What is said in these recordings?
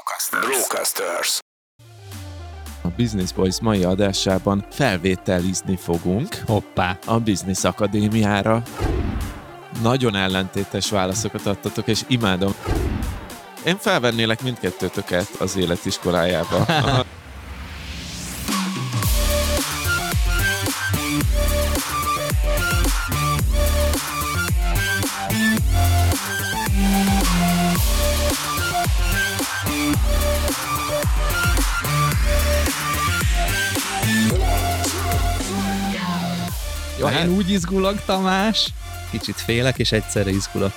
Brocasters. Brocasters. A Business Boys mai adásában felvételizni fogunk Hoppá. a Business Akadémiára. Nagyon ellentétes válaszokat adtatok, és imádom. Én felvennélek mindkettőtöket az életiskolájába. izgulok, Tamás. Kicsit félek, és egyszerre izgulok.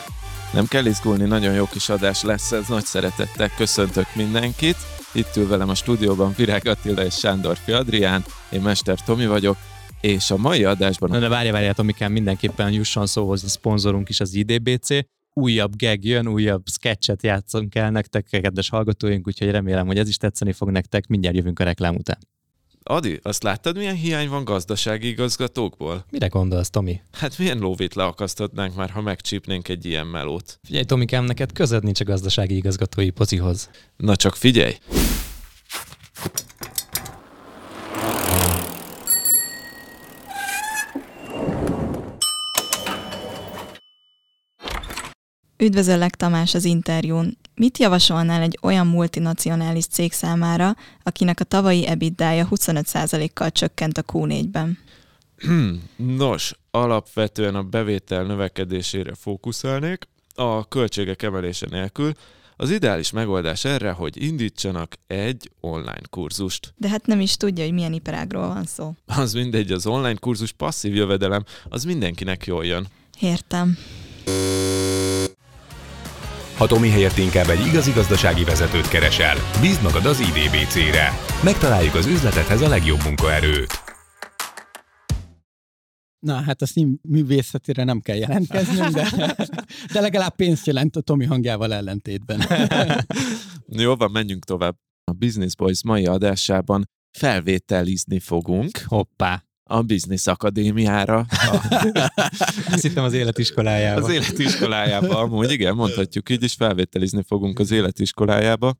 Nem kell izgulni, nagyon jó kis adás lesz ez, nagy szeretettel köszöntök mindenkit. Itt ül velem a stúdióban Virág Attila és Sándor Adrián, én Mester Tomi vagyok, és a mai adásban Na de várja, várja, Tomikám, mindenképpen jusson szóhoz a szponzorunk is az IDBC. Újabb gag jön, újabb sketchet játszunk el nektek, kedves hallgatóink, úgyhogy remélem, hogy ez is tetszeni fog nektek. Mindjárt jövünk a reklám után. Adi, azt láttad, milyen hiány van gazdasági igazgatókból? Mire gondolsz, Tomi? Hát milyen lóvét leakaszthatnánk már, ha megcsípnénk egy ilyen melót? Figyelj, Tomikám, neked között nincs a gazdasági igazgatói pozihoz. Na csak figyelj! Üdvözöllek Tamás az interjún. Mit javasolnál egy olyan multinacionális cég számára, akinek a tavalyi ebitdája 25%-kal csökkent a Q4-ben? Nos, alapvetően a bevétel növekedésére fókuszálnék, a költségek emelése nélkül. Az ideális megoldás erre, hogy indítsanak egy online kurzust. De hát nem is tudja, hogy milyen iparágról van szó. Az mindegy, az online kurzus passzív jövedelem, az mindenkinek jól jön. Értem. Ha Tomi helyett inkább egy igazi gazdasági vezetőt keresel, bízd magad az IDBC-re. Megtaláljuk az üzletedhez a legjobb munkaerőt. Na, hát azt így művészetére nem kell jelentkeznünk, de, de legalább pénzt jelent a Tomi hangjával ellentétben. Jó van, menjünk tovább. A Business Boys mai adásában felvételizni fogunk Hoppá. A Business Akadémiára, Azt hittem az életiskolájában. az életiskolájába. Amúgy igen, mondhatjuk így is, felvételizni fogunk az életiskolájába.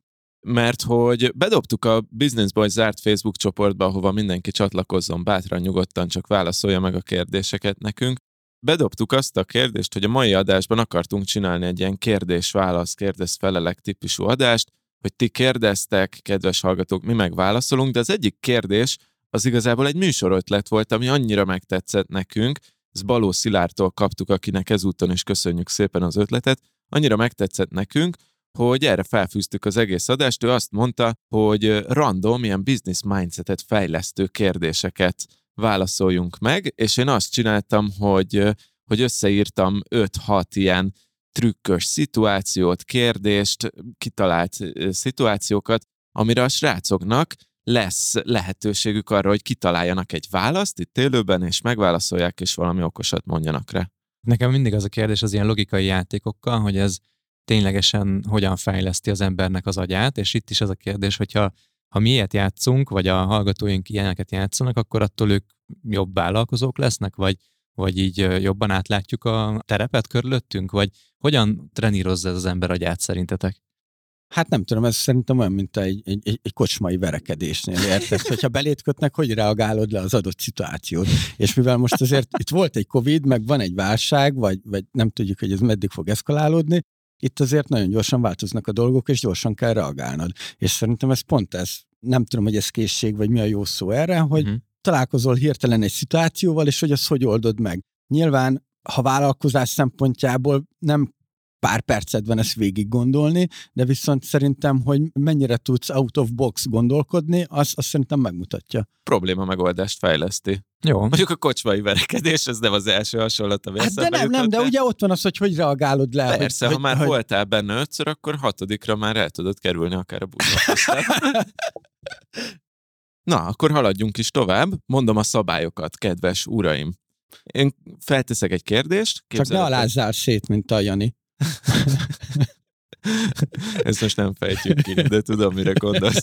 Mert hogy bedobtuk a Business Boys zárt Facebook csoportba, ahova mindenki csatlakozzon bátran, nyugodtan, csak válaszolja meg a kérdéseket nekünk. Bedobtuk azt a kérdést, hogy a mai adásban akartunk csinálni egy ilyen kérdés-válasz, kérdez-felelek típusú adást, hogy ti kérdeztek, kedves hallgatók, mi megválaszolunk, de az egyik kérdés az igazából egy műsorötlet volt, ami annyira megtetszett nekünk, ezt Baló Szilártól kaptuk, akinek ezúton is köszönjük szépen az ötletet, annyira megtetszett nekünk, hogy erre felfűztük az egész adást, ő azt mondta, hogy random, ilyen business mindsetet fejlesztő kérdéseket válaszoljunk meg, és én azt csináltam, hogy, hogy összeírtam 5-6 ilyen trükkös szituációt, kérdést, kitalált szituációkat, amire a srácoknak lesz lehetőségük arra, hogy kitaláljanak egy választ itt élőben, és megválaszolják, és valami okosat mondjanak rá. Nekem mindig az a kérdés az ilyen logikai játékokkal, hogy ez ténylegesen hogyan fejleszti az embernek az agyát, és itt is az a kérdés, hogyha ha mi ilyet játszunk, vagy a hallgatóink ilyeneket játszanak, akkor attól ők jobb vállalkozók lesznek, vagy, vagy így jobban átlátjuk a terepet körülöttünk, vagy hogyan trenírozza ez az ember agyát szerintetek? Hát nem tudom, ez szerintem olyan, mint egy, egy, egy, kocsmai verekedésnél, érted? Hogyha belét kötnek, hogy reagálod le az adott szituációt? És mivel most azért itt volt egy Covid, meg van egy válság, vagy, vagy nem tudjuk, hogy ez meddig fog eszkalálódni, itt azért nagyon gyorsan változnak a dolgok, és gyorsan kell reagálnod. És szerintem ez pont ez. Nem tudom, hogy ez készség, vagy mi a jó szó erre, hogy Mhm. találkozol hirtelen egy szituációval, és hogy azt hogy oldod meg. Nyilván, ha vállalkozás szempontjából nem pár percet van ezt végig gondolni, de viszont szerintem, hogy mennyire tudsz out of box gondolkodni, az, az szerintem megmutatja. Probléma megoldást fejleszti. Jó. Mondjuk a kocsmai verekedés, ez nem az első hasonlat, ami Hát de nem, nem, de ugye ott van az, hogy hogy reagálod le. Persze, hogy, ha már hogy, voltál benne ötször, akkor hatodikra már el tudod kerülni akár a buszot. Na, akkor haladjunk is tovább. Mondom a szabályokat, kedves uraim. Én felteszek egy kérdést. Csak ne alázzál szét, mint a Jani. Ezt most nem fejtjük ki, de tudom, mire gondolsz.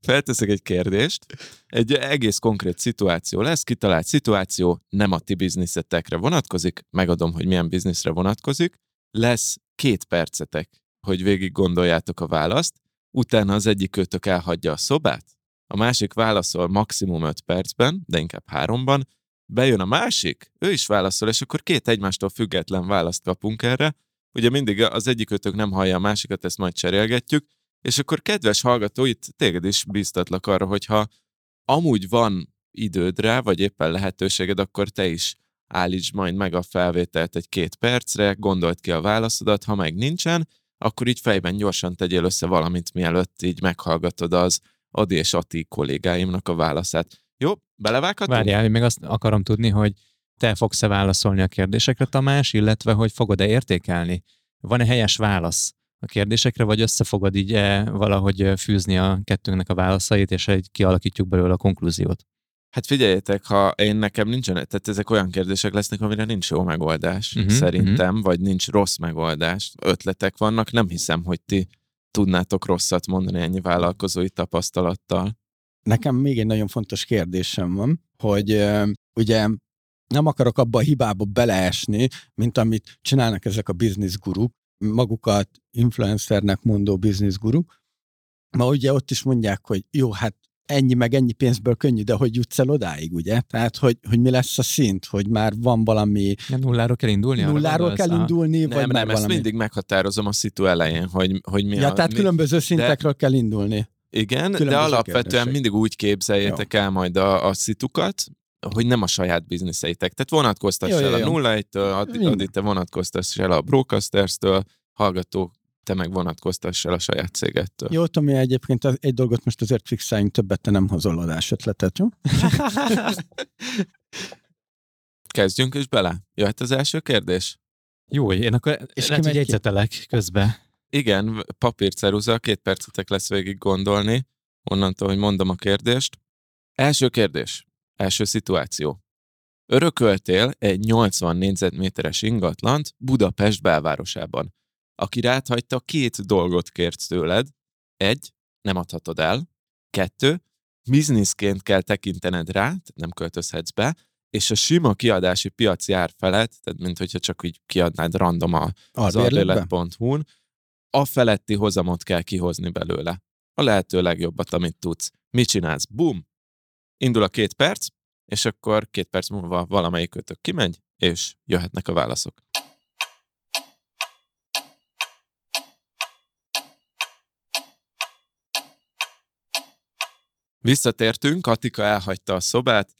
Felteszek egy kérdést. Egy egész konkrét szituáció lesz, kitalált szituáció, nem a ti bizniszetekre vonatkozik, megadom, hogy milyen bizniszre vonatkozik. Lesz két percetek, hogy végig gondoljátok a választ, utána az egyik kötök elhagyja a szobát, a másik válaszol maximum 5 percben, de inkább háromban, bejön a másik, ő is válaszol, és akkor két egymástól független választ kapunk erre. Ugye mindig az egyik kötök nem hallja a másikat, ezt majd cserélgetjük, és akkor kedves hallgató, itt téged is bíztatlak arra, hogyha amúgy van idődre, vagy éppen lehetőséged, akkor te is állíts majd meg a felvételt egy két percre, gondold ki a válaszodat, ha meg nincsen, akkor így fejben gyorsan tegyél össze valamit, mielőtt így meghallgatod az Adi és Ati kollégáimnak a válaszát. Jó, belevághatunk? Várjál, még azt akarom tudni, hogy te fogsz-e válaszolni a kérdésekre, Tamás, illetve hogy fogod-e értékelni? Van-e helyes válasz a kérdésekre, vagy össze fogod így -e valahogy fűzni a kettőnknek a válaszait, és egy kialakítjuk belőle a konklúziót? Hát figyeljetek, ha én nekem nincsen, tehát ezek olyan kérdések lesznek, amire nincs jó megoldás, uh-huh, szerintem, uh-huh. vagy nincs rossz megoldás. Ötletek vannak, nem hiszem, hogy ti tudnátok rosszat mondani ennyi vállalkozói tapasztalattal. Nekem még egy nagyon fontos kérdésem van, hogy uh, ugye nem akarok abba a hibába beleesni, mint amit csinálnak ezek a business guruk, magukat influencernek mondó business guruk, ma ugye ott is mondják, hogy jó, hát ennyi meg ennyi pénzből könnyű, de hogy jutsz el odáig, ugye? Tehát, hogy, hogy mi lesz a szint, hogy már van valami... Ja, nulláról kell indulni? Nulláról kell a... indulni, nem, vagy nem, ezt valami... mindig meghatározom a szitu elején, hogy, hogy mi Ja, a, tehát mi... különböző szintekről de... kell indulni. Igen, Különböző de alapvetően kérdések. mindig úgy képzeljétek Jó. el majd a, a szitukat, hogy nem a saját bizniszeitek. Tehát vonatkoztass Jó, el jó, jó. a 01-től, addig, addig te vonatkoztass el a Brocasters-től, hallgató, te meg vonatkoztass el a saját cégettől. Jó, Tomi, egyébként az, egy dolgot most azért fixáljunk, többet te nem hozol adás ötletet, jó? Kezdjünk is bele. Jöhet az első kérdés? Jó, én akkor És lehet, hogy jegyzetelek közben. Igen, papírceruza, két percetek lesz végig gondolni, onnantól, hogy mondom a kérdést. Első kérdés, első szituáció. Örököltél egy 80 négyzetméteres ingatlant Budapest belvárosában. Aki rád hagyta, két dolgot kért tőled. Egy, nem adhatod el. Kettő, bizniszként kell tekintened rá, nem költözhetsz be, és a sima kiadási piaci ár felett, tehát mint hogyha csak így kiadnád random a, az albérlet.hu-n, a feletti hozamot kell kihozni belőle. A lehető legjobbat, amit tudsz. Mit csinálsz? Bum! Indul a két perc, és akkor két perc múlva valamelyik kötök kimegy, és jöhetnek a válaszok. Visszatértünk, Katika elhagyta a szobát.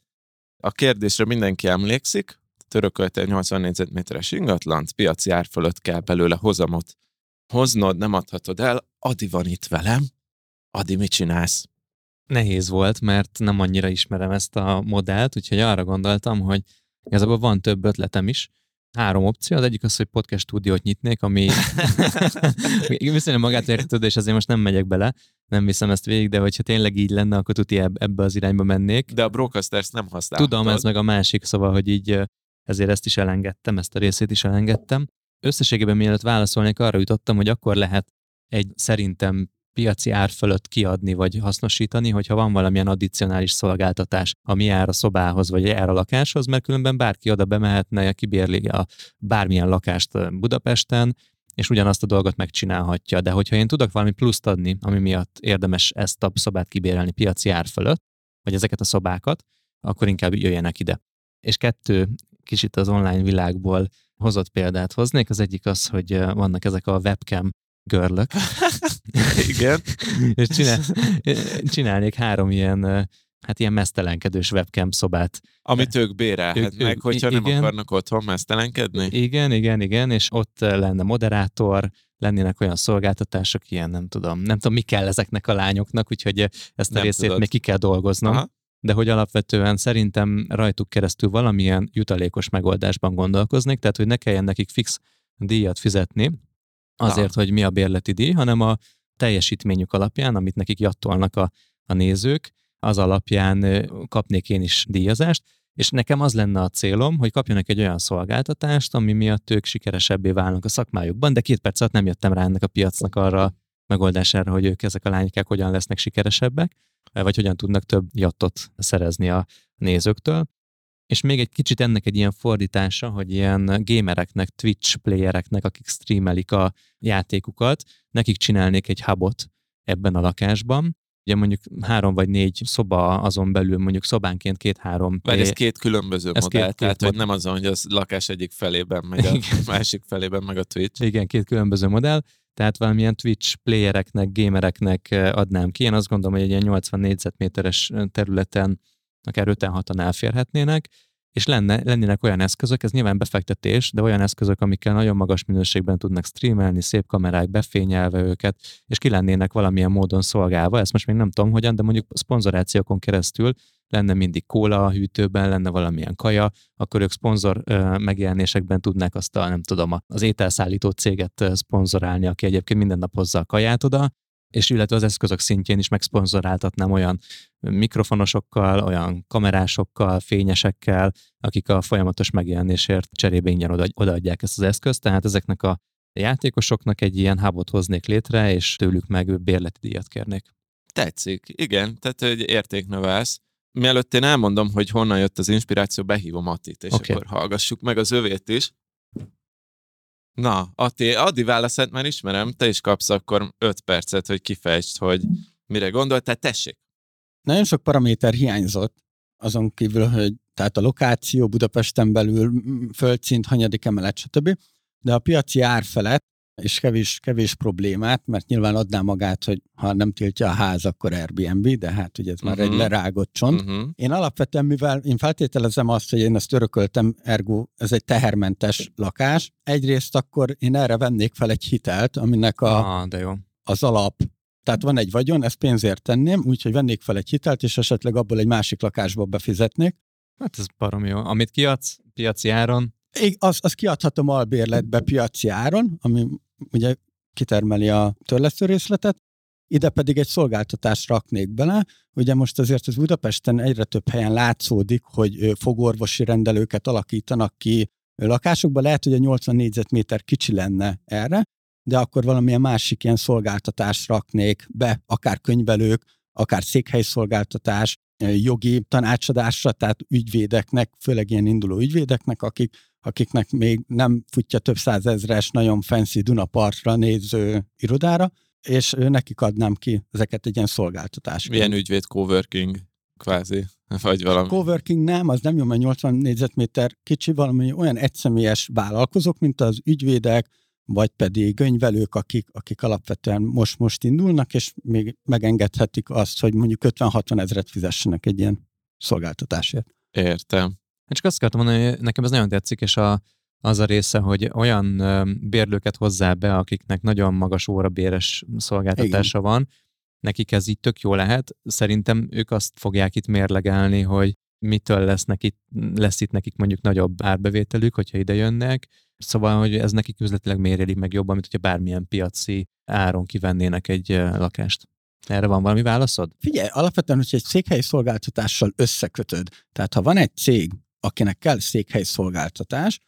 A kérdésre mindenki emlékszik, törökölte egy 80 négyzetméteres ingatlant, piaci ár fölött kell belőle hozamot hoznod, nem adhatod el. Adi van itt velem. Adi, mit csinálsz? Nehéz volt, mert nem annyira ismerem ezt a modellt, úgyhogy arra gondoltam, hogy igazából van több ötletem is. Három opció. Az egyik az, hogy podcast stúdiót nyitnék, ami viszonylag magát értetődő, és azért most nem megyek bele, nem viszem ezt végig, de hogyha tényleg így lenne, akkor tuti eb- ebbe az irányba mennék. De a Brocasters nem használhatod. Tudom, ez meg a másik, szóval, hogy így ezért ezt is elengedtem, ezt a részét is elengedtem. Összességében mielőtt válaszolnék, arra jutottam, hogy akkor lehet egy szerintem piaci ár fölött kiadni vagy hasznosítani, hogyha van valamilyen addicionális szolgáltatás, ami jár a szobához vagy jár a lakáshoz, mert különben bárki oda bemehetne, kibérli a bármilyen lakást Budapesten, és ugyanazt a dolgot megcsinálhatja. De hogyha én tudok valami pluszt adni, ami miatt érdemes ezt a szobát kibérelni piaci ár fölött, vagy ezeket a szobákat, akkor inkább jöjjenek ide. És kettő kicsit az online világból hozott példát hoznék. Az egyik az, hogy vannak ezek a webcam görlök, Igen. és csinál, csinálnék három ilyen, hát ilyen mesztelenkedős webcam szobát. Amit ők bérelhetnek, Ők- ők- hogyha nem igen. akarnak otthon mesztelenkedni. Igen, igen, igen, és ott lenne moderátor, lennének olyan szolgáltatások, ilyen nem tudom, nem tudom, mi kell ezeknek a lányoknak, úgyhogy ezt a Nem részét tudod. még ki kell dolgoznom. Aha. de hogy alapvetően szerintem rajtuk keresztül valamilyen jutalékos megoldásban gondolkoznék, tehát hogy ne kelljen nekik fix díjat fizetni azért, hogy mi a bérleti díj, hanem a teljesítményük alapján, amit nekik jattolnak a, a nézők, az alapján kapnék én is díjazást, és nekem az lenne a célom, hogy kapjanak egy olyan szolgáltatást, ami miatt ők sikeresebbé válnak a szakmájukban, de két perc alatt nem jöttem rá ennek a piacnak arra megoldására, hogy ők ezek a lánykák hogyan lesznek sikeresebbek, vagy hogyan tudnak több jattot szerezni a nézőktől. És még egy kicsit ennek egy ilyen fordítása, hogy ilyen gamereknek, Twitch playereknek, akik streamelik a játékukat, nekik csinálnék egy hubot, ebben a lakásban. Ugye mondjuk három vagy négy szoba azon belül, mondjuk szobánként két-három. Vagy ez két különböző Ez modell, két- két tehát hogy mod- nem azon, hogy az lakás egyik felében megy a másik felében meg a Twitch. Igen, két különböző modell, tehát valamilyen Twitch playereknek, gamereknek eh, adnám ki. Én azt gondolom, hogy egy ilyen 80 négyzetméteres területen akár 5-6-an elférhetnének, és lenne, lennének olyan eszközök, ez nyilván befektetés, de olyan eszközök, amikkel nagyon magas minőségben tudnak streamelni, szép kamerák befényelve őket, és ki lennének valamilyen módon szolgálva. Ezt most még nem tudom hogyan, de mondjuk szponzorációkon keresztül lenne mindig kóla a hűtőben, lenne valamilyen kaja, akkor ők szponzor megjelenésekben tudnák azt a, nem tudom, az ételszállító céget szponzorálni, aki egyébként minden nap hozza a kaját oda, és illetve az eszközök szintjén is megszponzoráltatnám olyan mikrofonosokkal, olyan kamerásokkal, fényesekkel, akik a folyamatos megjelenésért cserébe ingyen oda, odaadják ezt az eszközt, tehát ezeknek a játékosoknak egy ilyen hubot hoznék létre, és tőlük meg bérleti díjat kérnék. Tetszik, igen, tehát hogy értéknövelsz. Mielőtt én elmondom, hogy honnan jött az inspiráció, behívom Attit, és okay. akkor hallgassuk meg az övét is. Na, Atti, Adi válaszát már ismerem, te is kapsz akkor 5 percet, hogy kifejtsd, hogy mire gondoltál, tessék. Nagyon sok paraméter hiányzott, azon kívül, hogy tehát a lokáció Budapesten belül, földszint, hanyadik emelet, stb. De a piaci ár felett, és kevés, kevés problémát, mert nyilván adná magát, hogy ha nem tiltja a ház, akkor Airbnb, de hát ugye ez már Mhm. egy lerágott csont. Uh-huh. Én alapvetően, mivel én feltételezem azt, hogy én ezt örököltem, ergo ez egy tehermentes lakás, egyrészt akkor én erre vennék fel egy hitelt, aminek a, ah, de jó. az alap, tehát van egy vagyon, ezt pénzért tenném, úgyhogy vennék fel egy hitelt, és esetleg abból egy másik lakásba befizetnék. Hát ez barom jó. Amit kiadsz piaci áron, Ég- Az, az kiadhatom albérletbe piaci áron, ami ugye kitermeli a törlesztő részletet, ide pedig egy szolgáltatást raknék bele. Ugye most azért az Budapesten egyre több helyen látszódik, hogy fogorvosi rendelőket alakítanak ki lakásokba. Lehet, hogy a 80 négyzetméter kicsi lenne erre, de akkor valamilyen másik ilyen szolgáltatást raknék be, akár könyvelők, akár székhelyszolgáltatás, jogi tanácsadásra, tehát ügyvédeknek, főleg ilyen induló ügyvédeknek, akik, akiknek még nem futja több százezres, nagyon fancy Dunapartra néző irodára, és nekik adnám ki ezeket egy ilyen szolgáltatást. Milyen ügyvéd coworking, kvázi, vagy valami. Coworking nem, az nem jó, mert 80 négyzetméter kicsi, valami olyan egyszemélyes vállalkozók, mint az ügyvédek, vagy pedig könyvelők, akik, akik alapvetően most-most indulnak, és még megengedhetik azt, hogy mondjuk 50-60 ezeret fizessenek egy ilyen szolgáltatásért. Értem. Én csak azt akartam mondani, hogy nekem ez nagyon tetszik, és a, az a része, hogy olyan bérlőket hozzá be, akiknek nagyon magas órabéres szolgáltatása Igen. van, nekik ez így tök jó lehet. Szerintem ők azt fogják itt mérlegelni, hogy mitől lesz, nekik, lesz itt nekik mondjuk nagyobb árbevételük, hogyha ide jönnek. Szóval, hogy ez nekik üzletileg mérélik meg jobban, mint hogyha bármilyen piaci áron kivennének egy lakást. Erre van valami válaszod? Figyelj, alapvetően, hogy egy székhelyi szolgáltatással összekötöd, tehát ha van egy cég, akinek kell székhelyi szolgáltatás,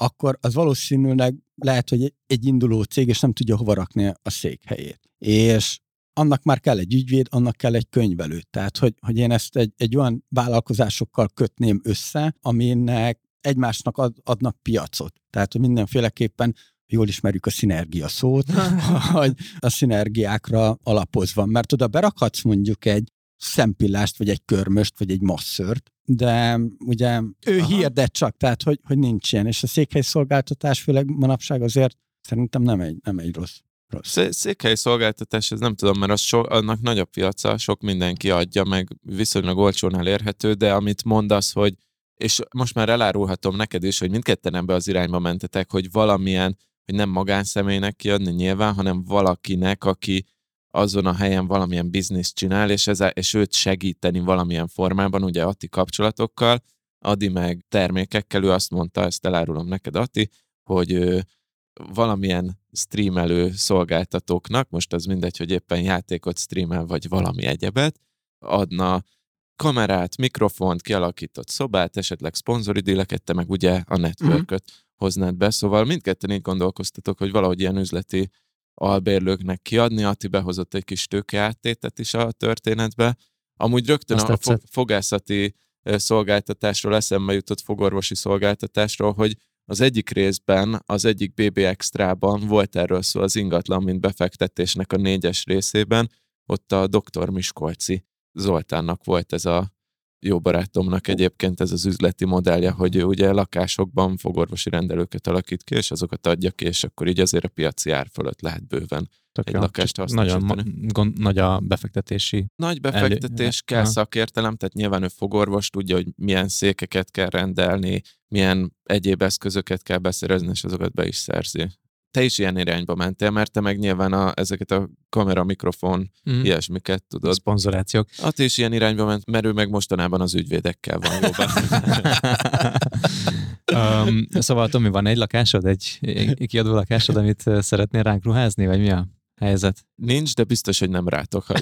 akkor az valószínűleg lehet, hogy egy- egy induló cég, és nem tudja hova rakni a székhelyét. És annak már kell egy ügyvéd, annak kell egy könyvelő. Tehát, hogy, hogy én ezt egy, egy olyan vállalkozásokkal kötném össze, aminek egymásnak ad, adnak piacot. Tehát, hogy mindenféleképpen jól ismerjük a szinergia szót, hogy a szinergiákra alapozva. Mert oda berakhatsz mondjuk egy szempillást, vagy egy körmöst, vagy egy masszört, de ugye ő Aha. hirdet csak, tehát hogy, hogy nincs ilyen, és a székhely szolgáltatás főleg manapság azért szerintem nem egy, nem egy rossz. rossz. Szé- székhelyi szolgáltatás, ez nem tudom, mert az so, annak nagyobb piaca, sok mindenki adja, meg viszonylag olcsón elérhető, de amit mondasz, hogy és most már elárulhatom neked is, hogy mindketten ebbe az irányba mentetek, hogy valamilyen, hogy nem magánszemélynek kiadni nyilván, hanem valakinek, aki azon a helyen valamilyen bizniszt csinál, és, ez, és őt segíteni valamilyen formában, ugye Atti kapcsolatokkal, Adi meg termékekkel, ő azt mondta, ezt elárulom neked, Atti, hogy ő valamilyen streamelő szolgáltatóknak, most az mindegy, hogy éppen játékot streamel, vagy valami egyebet, adna kamerát, mikrofont, kialakított szobát, esetleg szponzori díleket, te meg ugye a networköt hoznád be, szóval mindketten így gondolkoztatok, hogy valahogy ilyen üzleti albérlőknek kiadni, Atti behozott egy kis tőkeáttétet is a történetbe. Amúgy rögtön Azt a tetszett. fogászati szolgáltatásról eszembe jutott fogorvosi szolgáltatásról, hogy az egyik részben, az egyik BB Extrában volt erről szó az ingatlan, mint befektetésnek a négyes részében, ott a doktor Miskolci Zoltánnak volt ez a jó barátomnak egyébként ez az üzleti modellje, hogy ő ugye lakásokban fogorvosi rendelőket alakít ki, és azokat adja ki, és akkor így azért a piaci ár fölött lehet bőven Tök egy jó. lakást nagyon ma- gond, nagy a befektetési. Nagy befektetés, Elő- kell szakértelem, tehát nyilván ő fogorvos, tudja, hogy milyen székeket kell rendelni, milyen egyéb eszközöket kell beszerezni, és azokat be is szerzi. Te is ilyen irányba mentél, mert te meg nyilván a, ezeket a kamera, mikrofon, Mm. ilyesmiket tudod. Szponzorációk. Ott is ilyen irányba ment, mert ő meg mostanában az ügyvédekkel van jóban. um, szóval Tomi, van egy lakásod, egy kiadó lakásod, amit szeretnél ránk ruházni, vagy mi a helyzet? Nincs, de biztos, hogy nem rátok.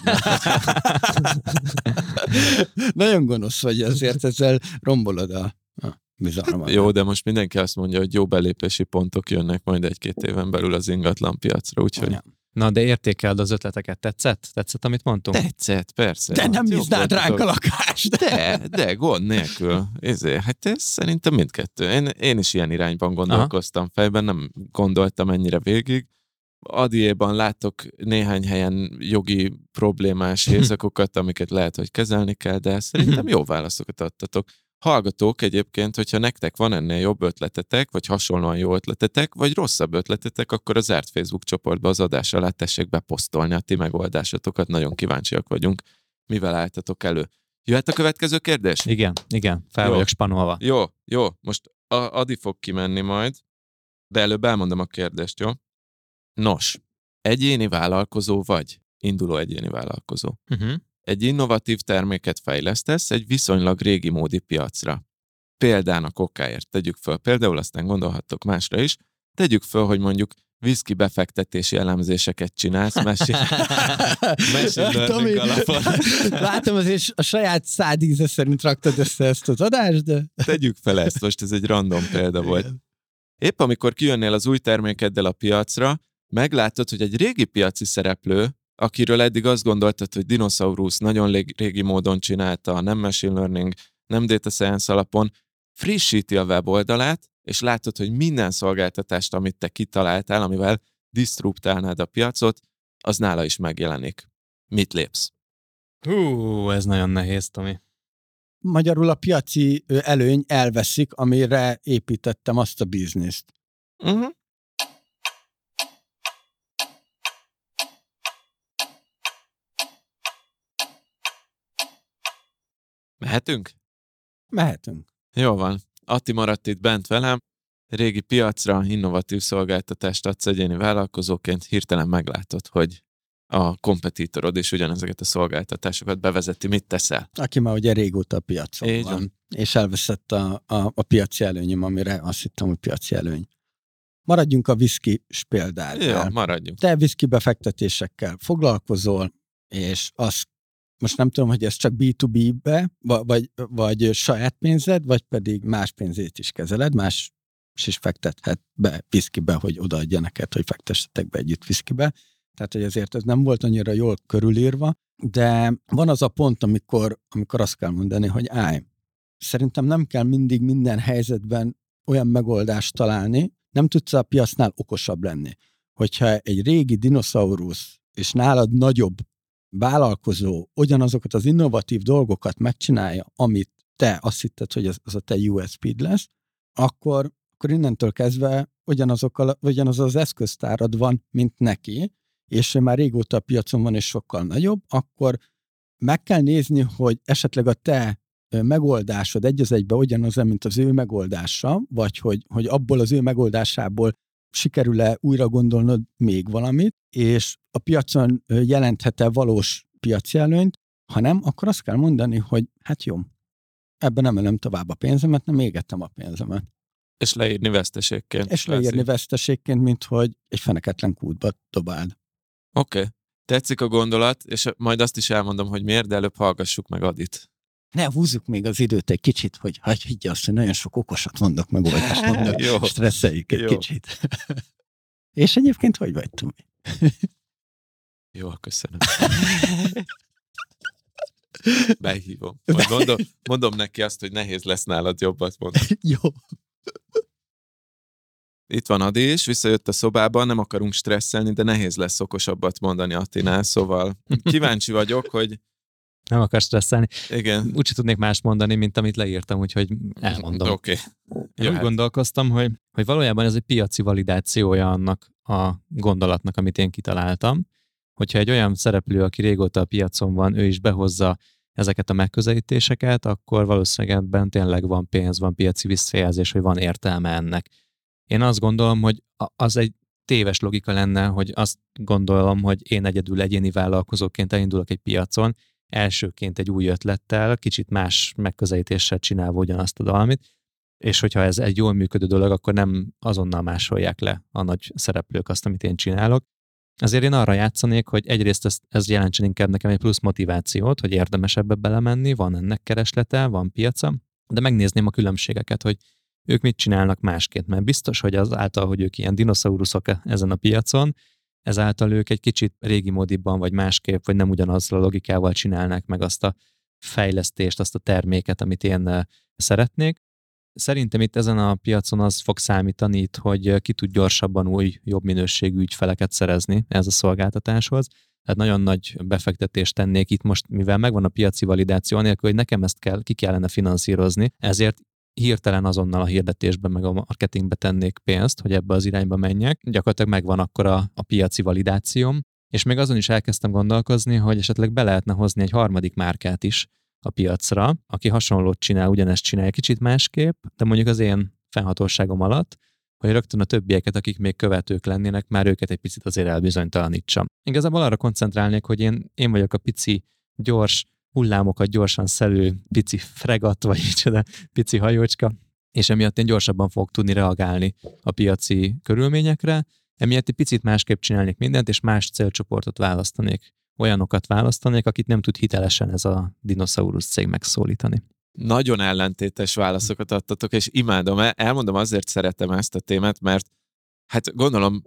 Nagyon gonosz vagy, azért ezzel rombolod a, a bizalmat. Jó, de most mindenki azt mondja, hogy jó belépési pontok jönnek majd egy-két éven belül az ingatlan piacra, úgyhogy Ja. Na, de értékeld az ötleteket. Tetszett? Tetszett, amit mondtunk? tetszett, persze. De nem Hát bíznád ránk a lakást. De, de, gond nélkül. Ezért, hát ez szerintem mindkettő. Én, én is ilyen irányban gondolkoztam fejben, nem gondoltam ennyire végig. Adiéban látok néhány helyen jogi problémás hézakokat, amiket lehet, hogy kezelni kell, de szerintem jó válaszokat adtatok. Hallgatók egyébként, hogyha nektek van ennél jobb ötletetek, vagy hasonlóan jó ötletetek, vagy rosszabb ötletetek, akkor a zárt Facebook csoportba az adás alá tessék beposztolni a ti megoldásatokat, nagyon kíváncsiak vagyunk, mivel álltatok elő. Jöhet a következő kérdés? Igen, igen, fel Jó. vagyok spanolva. Jó, jó, most a, Adi fog kimenni majd, de előbb elmondom a kérdést, jó? Nos, egyéni vállalkozó vagy, induló egyéni vállalkozó. Uh-huh. Egy innovatív terméket fejlesztesz egy viszonylag régi módi piacra. Példának okáért tegyük föl, például aztán gondolhattok másra is, tegyük föl, hogy mondjuk whisky befektetési elemzéseket csinálsz, Tomi, alapon. Látom, azért a saját szádíze szerint raktad össze ezt az adást, de... Tegyük fel ezt, most ez egy random példa volt. Épp amikor kijönnél az új termékeddel a piacra, meglátod, hogy egy régi piaci szereplő, akiről eddig azt gondoltad, hogy dinoszaurusz nagyon régi módon csinálta, nem machine learning, nem data science alapon, frissíti a weboldalát, és látod, hogy minden szolgáltatást, amit te kitaláltál, amivel disztruptálnád a piacot, az nála is megjelenik. Mit lépsz? Hú, ez nagyon nehéz, Tomi. Magyarul a piaci előny elveszik, amire építettem azt a bizniszt. Uh-huh. Mehetünk? Mehetünk. Jó van. Atti maradt itt bent velem. Régi piacra innovatív szolgáltatást adsz egyéni vállalkozóként, hirtelen meglátod, hogy a kompetitorod is ugyanezeket a szolgáltatásokat bevezeti. Mit teszel? Aki már ugye régóta a piacon Így van. van. És elveszett a, a, a piaci előnyöm, amire azt hittem, hogy piaci előny. Maradjunk a Jó, példánál. maradjunk. Te whisky befektetésekkel foglalkozol, és az most nem tudom, hogy ez csak B2B-be, va- vagy, vagy saját pénzed, vagy pedig más pénzét is kezeled, más is fektethet be whiskybe, hogy odaadja neked, hogy fektessetek be együtt whiskybe. Tehát, hogy ezért ez nem volt annyira jól körülírva, de van az a pont, amikor, amikor azt kell mondani, hogy állj, szerintem nem kell mindig minden helyzetben olyan megoldást találni, nem tudsz a piacnál okosabb lenni. Hogyha egy régi dinoszaurusz és nálad nagyobb vállalkozó ugyanazokat az innovatív dolgokat megcsinálja, amit te azt hitted, hogy az, az a te USP-d lesz, akkor, akkor innentől kezdve ugyanazokkal, ugyanaz az eszköztárad van, mint neki, és már régóta a piacon van, és sokkal nagyobb, akkor meg kell nézni, hogy esetleg a te megoldásod egy az egybe ugyanaz, mint az ő megoldása, vagy hogy, hogy abból az ő megoldásából sikerül-e újra gondolnod még valamit, és a piacon jelenthet-e valós piaci előnyt, ha nem, akkor azt kell mondani, hogy hát jó, ebben nem emelem tovább a pénzemet, nem égettem a pénzemet. És leírni veszteségként. És leírni veszteségként, mint hogy egy feneketlen kútba dobáld. Oké. Okay. Tetszik a gondolat, és majd azt is elmondom, hogy miért, de előbb hallgassuk meg Adit. Ne húzzuk még az időt egy kicsit, hogy hagyj higgye azt, hogy nagyon sok okosat mondok, megoldást mondok, Jó. stresszeljük egy Jó. kicsit. És egyébként hogy vagy, Tomi? Jó, köszönöm. Behívom. Majd mondom, mondom neki azt, hogy nehéz lesz nálad jobbat mondani. Jó. Itt van Adi is, visszajött a szobába, nem akarunk stresszelni, de nehéz lesz okosabbat mondani Attinál, szóval kíváncsi vagyok, hogy Nem akarsz stresszelni. igen. Úgyse tudnék más mondani, mint amit leírtam, úgyhogy elmondom. Oké. Én úgy Jöhet. gondolkoztam, hogy, hogy valójában ez egy piaci validációja annak a gondolatnak, amit én kitaláltam. Hogyha egy olyan szereplő, aki régóta a piacon van, ő is behozza ezeket a megközelítéseket, akkor valószínűleg ebben tényleg van pénz, van piaci visszajelzés, hogy van értelme ennek. Én azt gondolom, hogy az egy téves logika lenne, hogy azt gondolom, hogy én egyedül egyéni vállalkozóként elindulok egy piacon, elsőként egy új ötlettel, kicsit más megközelítéssel csinálva ugyanazt a valamit, és hogyha ez egy jól működő dolog, akkor nem azonnal másolják le a nagy szereplők azt, amit én csinálok. Azért én arra játszanék, hogy egyrészt ez, ez jelentsen inkább nekem egy plusz motivációt, hogy érdemes ebbe belemenni, van ennek kereslete, van piaca, de megnézném a különbségeket, hogy ők mit csinálnak másként, mert biztos, hogy az által, hogy ők ilyen dinoszauruszok e- ezen a piacon, ezáltal ők egy kicsit régi módibban, vagy másképp, vagy nem ugyanazzal a logikával csinálnak meg azt a fejlesztést, azt a terméket, amit én eh, szeretnék. Szerintem itt ezen a piacon az fog számítani itt, hogy eh, ki tud gyorsabban új, jobb minőségű ügyfeleket szerezni ez a szolgáltatáshoz. Tehát nagyon nagy befektetést tennék itt most, mivel megvan a piaci validáció, anélkül, hogy nekem ezt kell, ki kellene finanszírozni, ezért hirtelen azonnal a hirdetésben meg a marketingbe tennék pénzt, hogy ebbe az irányba menjek. Gyakorlatilag megvan akkor a, a piaci validációm, és még azon is elkezdtem gondolkozni, hogy esetleg be lehetne hozni egy harmadik márkát is a piacra, aki hasonlót csinál, ugyanezt csinálja kicsit másképp, de mondjuk az én fennhatóságom alatt, hogy rögtön a többieket, akik még követők lennének, már őket egy picit azért elbizonytalanítsam. Igazából arra koncentrálnék, hogy én, én vagyok a pici, gyors, hullámokat gyorsan szelő pici fregat, vagy micsoda, pici hajócska, és emiatt én gyorsabban fogok tudni reagálni a piaci körülményekre, emiatt egy picit másképp csinálnék mindent, és más célcsoportot választanék. Olyanokat választanék, akit nem tud hitelesen ez a dinoszaurusz cég megszólítani. Nagyon ellentétes válaszokat adtatok, és imádom. El- Elmondom, azért szeretem ezt a témát, mert hát gondolom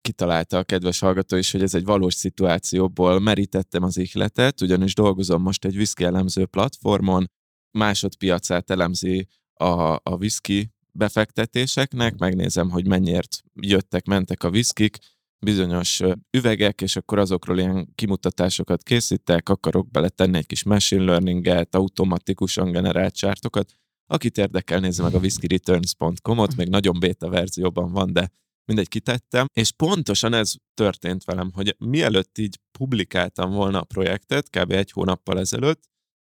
kitalálta a kedves hallgató is, hogy ez egy valós szituációból merítettem az ihletet, ugyanis dolgozom most egy whisky elemző platformon, másodpiacát elemzi a, a whisky befektetéseknek, megnézem, hogy mennyiért jöttek, mentek a viszkik, bizonyos üvegek, és akkor azokról ilyen kimutatásokat készítek, akarok beletenni egy kis machine learning-et, automatikusan generált csártokat. Akit érdekel, nézze meg a whiskyreturns.com-ot, még nagyon beta verzióban van, de mindegy kitettem, és pontosan ez történt velem, hogy mielőtt így publikáltam volna a projektet, kb. egy hónappal ezelőtt,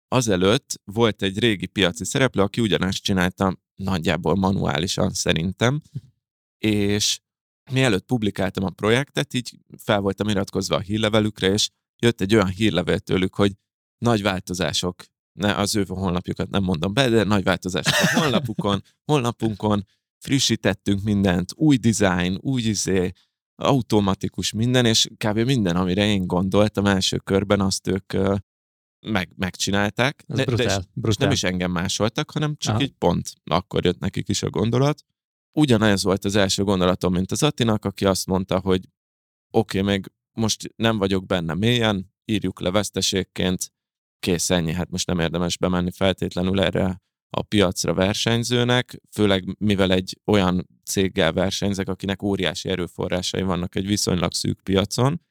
azelőtt volt egy régi piaci szereplő, aki ugyanezt csinálta nagyjából manuálisan szerintem, és mielőtt publikáltam a projektet, így fel voltam iratkozva a hírlevelükre, és jött egy olyan hírlevél tőlük, hogy nagy változások, ne, az ő honlapjukat nem mondom be, de nagy változások a honlapukon, honlapunkon, frissítettünk mindent, új design, új izé, automatikus minden, és kb. minden, amire én gondoltam első körben, azt ők meg, megcsinálták. Ez De, de brutál, és brutál. nem is engem másoltak, hanem csak Aha. így pont akkor jött nekik is a gondolat. Ugyanez volt az első gondolatom, mint az Attinak, aki azt mondta, hogy oké, okay, még most nem vagyok benne mélyen, írjuk le veszteségként, kész ennyi, hát most nem érdemes bemenni feltétlenül erre a piacra versenyzőnek, főleg mivel egy olyan céggel versenyzek, akinek óriási erőforrásai vannak egy viszonylag szűk piacon,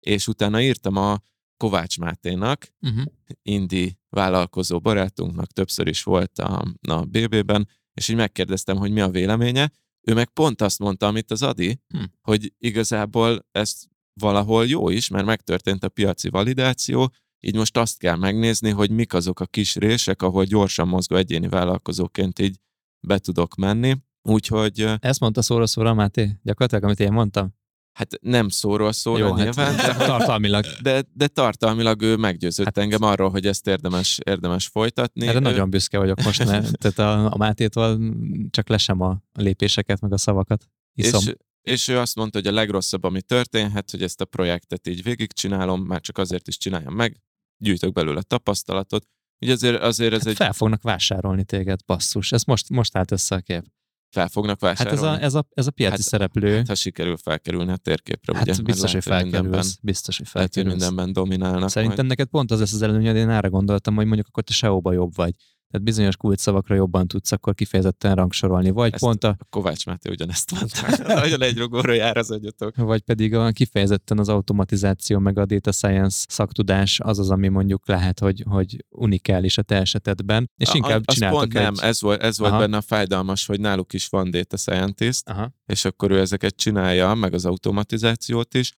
és utána írtam a Kovács Máténak, Uh-huh. indi vállalkozó barátunknak többször is volt a, a BB-ben, és így megkérdeztem, hogy mi a véleménye. Ő meg pont azt mondta, amit az Adi, Hm. hogy igazából ez valahol jó is, mert megtörtént a piaci validáció, így most azt kell megnézni, hogy mik azok a kis rések, ahol gyorsan mozgó egyéni vállalkozóként így be tudok menni. Úgyhogy Ezt mondta szóra szóra Máté, gyakorlatilag, amit én mondtam. hát nem szóról szóra Jó, nyilván, hát de, tartalmilag. de, de tartalmilag ő meggyőzött Hát- hát, engem arról, hogy ezt érdemes, érdemes folytatni. Erre Ő- nagyon büszke vagyok most, mert tehát a, a Mátétól csak lesem a lépéseket, meg a szavakat. Iszom. És, és ő azt mondta, hogy a legrosszabb, ami történhet, hogy ezt a projektet így végigcsinálom, már csak azért is csináljam meg, gyűjtök belőle tapasztalatot. Ugye azért, azért ez Hát egy fel fognak vásárolni téged, basszus. Ez most, most állt össze a kép. fel fognak Hát vásárolni. ez a, ez a, ez a piaci Hát- szereplő. Hát, ha sikerül felkerülni a térképre, Hát ugye? biztos, hogy felkerülsz. Biztos, hogy Lehet, hogy felkerülsz. mindenben dominálnak. Szerintem majd. neked pont az lesz az előnyöd, én arra gondoltam, hogy mondjuk akkor te SEO-ba jobb vagy. Tehát bizonyos kulcsszavakra jobban tudsz akkor kifejezetten rangsorolni. Vagy Ezt pont a, A Kovács Máté ugyanezt mondta. Nagyon egy rugóra jár az agyatok. vagy pedig a kifejezetten az automatizáció meg a data science szaktudás az az, ami mondjuk lehet, hogy, hogy unikális a te esetedben, és A- inkább az csináltok pont egy... nem, ez volt, ez volt Aha. benne a fájdalmas, hogy náluk is van data scientist, Aha. és akkor ő ezeket csinálja, meg az automatizációt is.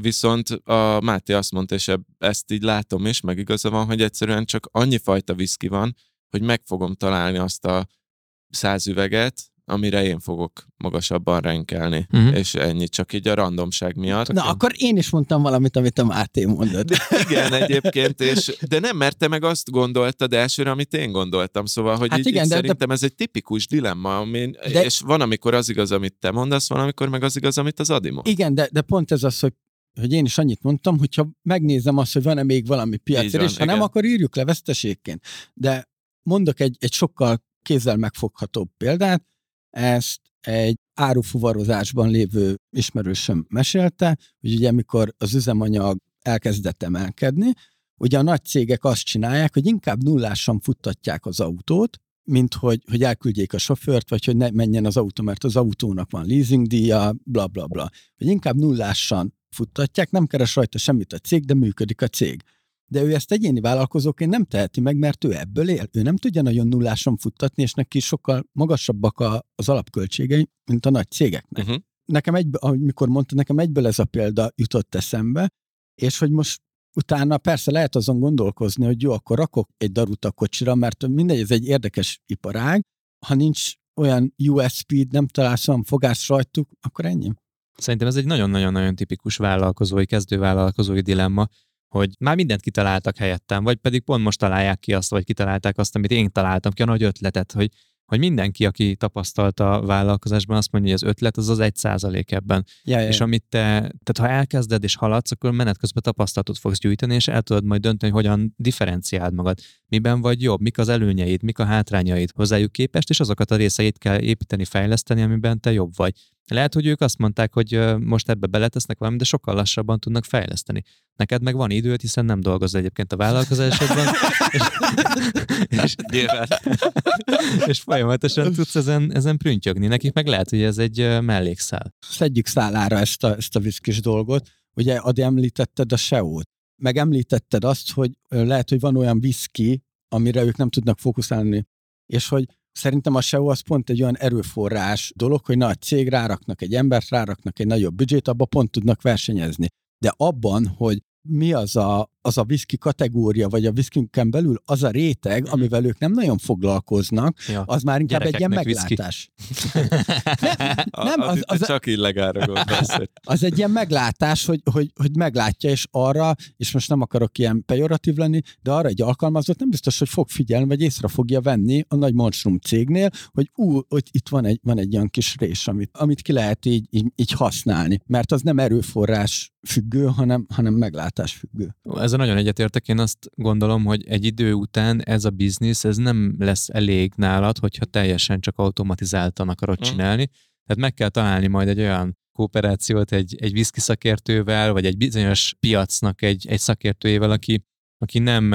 Viszont a Máté azt mondta, és ezt így látom is, meg igaza van, hogy egyszerűen csak annyi fajta viszki van, hogy meg fogom találni azt a száz üveget, amire én fogok magasabban renkelni. Mhm. És ennyi, csak így a randomság miatt. Na, akkor én is mondtam valamit, amit a Máté mondott. De igen, egyébként, és, de nem, mert te meg azt gondoltad elsőre, amit én gondoltam, szóval, hogy Hát így, igen, így de- de- szerintem ez egy tipikus dilemma, ami, De- és van, amikor az igaz, amit te mondasz, van, amikor meg az igaz, amit az Adi mond. Igen, de, de pont ez az, hogy hogy én is annyit mondtam, hogyha megnézem azt, hogy van-e még valami van, és ha nem, igen. akkor írjuk le veszteségként. De mondok egy, egy sokkal kézzel megfoghatóbb példát, ezt egy árufuvarozásban lévő ismerősöm mesélte, hogy ugye amikor az üzemanyag elkezdett emelkedni, ugye a nagy cégek azt csinálják, hogy inkább nullásan futtatják az autót, mint hogy, hogy elküldjék a sofőrt, vagy hogy ne menjen az autó, mert az autónak van leasingdíja, bla bla bla. Hogy inkább nullásan futtatják, nem keres rajta semmit a cég, de működik a cég. De ő ezt egyéni vállalkozóként nem teheti meg, mert ő ebből él. Ő nem tudja nagyon nullásan futtatni, és neki sokkal magasabbak a, az alapköltségei, mint a nagy cégeknek. Uh-huh. Nekem egyből, ahogy mikor mondta, nekem egyből ez a példa jutott eszembe, és hogy most utána persze lehet azon gondolkozni, hogy jó, akkor rakok egy darut a kocsira, mert mindegy, ez egy érdekes iparág, ha nincs olyan USP-d, nem találsz olyan fogás rajtuk, akkor ennyi. Szerintem ez egy nagyon-nagyon-nagyon tipikus vállalkozói, kezdővállalkozói dilemma, hogy már mindent kitaláltak helyettem, vagy pedig pont most találják ki azt, vagy kitalálták azt, amit én találtam ki, a nagy ötletet, hogy, hogy mindenki, aki tapasztalta a vállalkozásban, azt mondja, hogy az ötlet az az egy százalék ebben. Ja, ja, És amit te, tehát ha elkezded és haladsz, akkor menet közben tapasztalatot fogsz gyűjteni, és el tudod majd dönteni, hogy hogyan differenciáld magad. Miben vagy jobb, mik az előnyeid, mik a hátrányaid hozzájuk képest, és azokat a részeit kell építeni, fejleszteni, amiben te jobb vagy. Lehet, hogy ők azt mondták, hogy most ebbe beletesznek valamit, de sokkal lassabban tudnak fejleszteni. Neked meg van időd, hiszen nem dolgozol egyébként a vállalkozásodban, és, és, és folyamatosan tudsz ezen, ezen prüntjögni. Nekik meg lehet, hogy ez egy mellékszál. szedjük szálára ezt a, ezt a viszkis dolgot. Ugye, Adi, említetted a SEO-t. Meg említetted azt, hogy lehet, hogy van olyan viszki, amire ők nem tudnak fókuszálni. És hogy szerintem a SEO az pont egy olyan erőforrás dolog, hogy nagy cég ráraknak egy embert, ráraknak egy nagyobb büdzsét, abba pont tudnak versenyezni. De abban, hogy mi az a, az a viszki kategória, vagy a viszkinken belül az a réteg, Mhm. amivel ők nem nagyon foglalkoznak, Ja. az már inkább egy ilyen meglátás. A, Nem, az, az- az, az- csak illegára gondolsz. az egy ilyen meglátás, hogy, hogy, hogy meglátja, és arra, és most nem akarok ilyen pejoratív lenni, de arra egy alkalmazott nem biztos, hogy fog figyelni, vagy észre fogja venni a nagy monstrum cégnél, hogy ú, hogy itt van egy, van egy olyan kis rés, amit, amit ki lehet így, így, így használni. Mert az nem erőforrás függő, hanem, hanem meglátás függő. Ezzel nagyon egyetértek, én azt gondolom, hogy egy idő után ez a biznisz, ez nem lesz elég nálad, hogyha teljesen csak automatizáltan akarod Mm. csinálni. Tehát meg kell találni majd egy olyan kooperációt egy, egy viszki szakértővel, vagy egy bizonyos piacnak egy, egy szakértőjével, aki, aki nem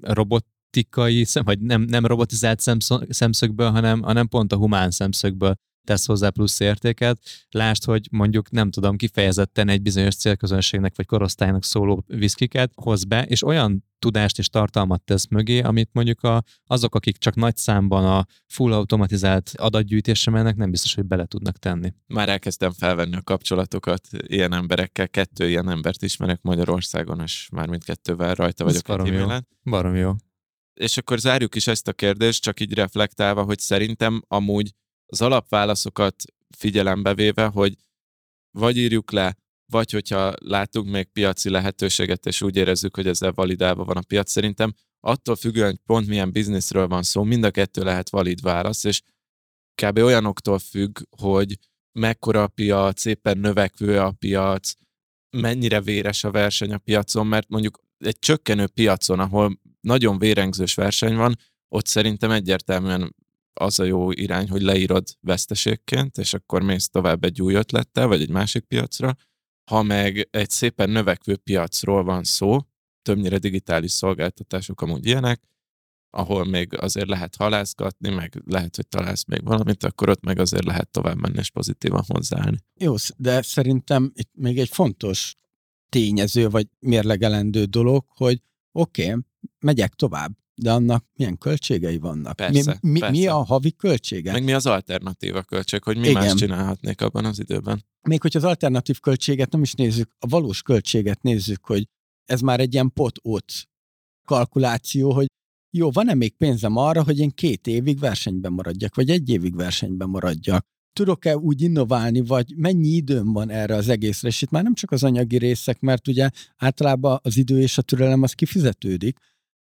robotikai, vagy nem, nem robotizált szemszö- szemszögből, hanem, hanem pont a humán szemszögből tesz hozzá plusz értéket. Lásd, hogy mondjuk nem tudom, kifejezetten egy bizonyos célközönségnek vagy korosztálynak szóló viszkiket hoz be, és olyan tudást és tartalmat tesz mögé, amit mondjuk a, azok, akik csak nagy számban a full automatizált adatgyűjtésre mennek, nem biztos, hogy bele tudnak tenni. Már elkezdtem felvenni a kapcsolatokat ilyen emberekkel. Kettő ilyen embert ismerek Magyarországon, és már mindkettővel rajta Ez vagyok barom egy jó. Barom jó. És akkor zárjuk is ezt a kérdést, csak így reflektálva, hogy szerintem amúgy az alapválaszokat figyelembe véve, hogy vagy írjuk le, vagy hogyha látunk még piaci lehetőséget, és úgy érezzük, hogy ezzel validálva van a piac, szerintem attól függően, hogy pont milyen bizniszről van szó, mind a kettő lehet valid válasz, és kb. olyanoktól függ, hogy mekkora a piac, éppen növekvő a piac, mennyire véres a verseny a piacon, mert mondjuk egy csökkenő piacon, ahol nagyon vérengzős verseny van, ott szerintem egyértelműen az a jó irány, hogy leírod veszteségként, és akkor mész tovább egy új ötlettel, vagy egy másik piacra. Ha meg egy szépen növekvő piacról van szó, többnyire digitális szolgáltatások amúgy ilyenek, ahol még azért lehet halászgatni, meg lehet, hogy találsz még valamit, akkor ott meg azért lehet tovább menni és pozitívan hozzáállni. Jó, de szerintem itt még egy fontos tényező, vagy mérlegelendő dolog, hogy oké, okay, megyek tovább, de annak milyen költségei vannak? Persze, mi, mi, persze. mi a havi költsége? Meg mi az alternatíva költség, hogy mi Igen. más csinálhatnék abban az időben? Még hogy az alternatív költséget nem is nézzük, a valós költséget nézzük, hogy ez már egy ilyen pot-ott kalkuláció, hogy jó, van-e még pénzem arra, hogy én két évig versenyben maradjak, vagy egy évig versenyben maradjak? Tudok-e úgy innoválni, vagy mennyi időm van erre az egészre? És itt már nem csak az anyagi részek, mert ugye általában az idő és a türelem az kifizetődik,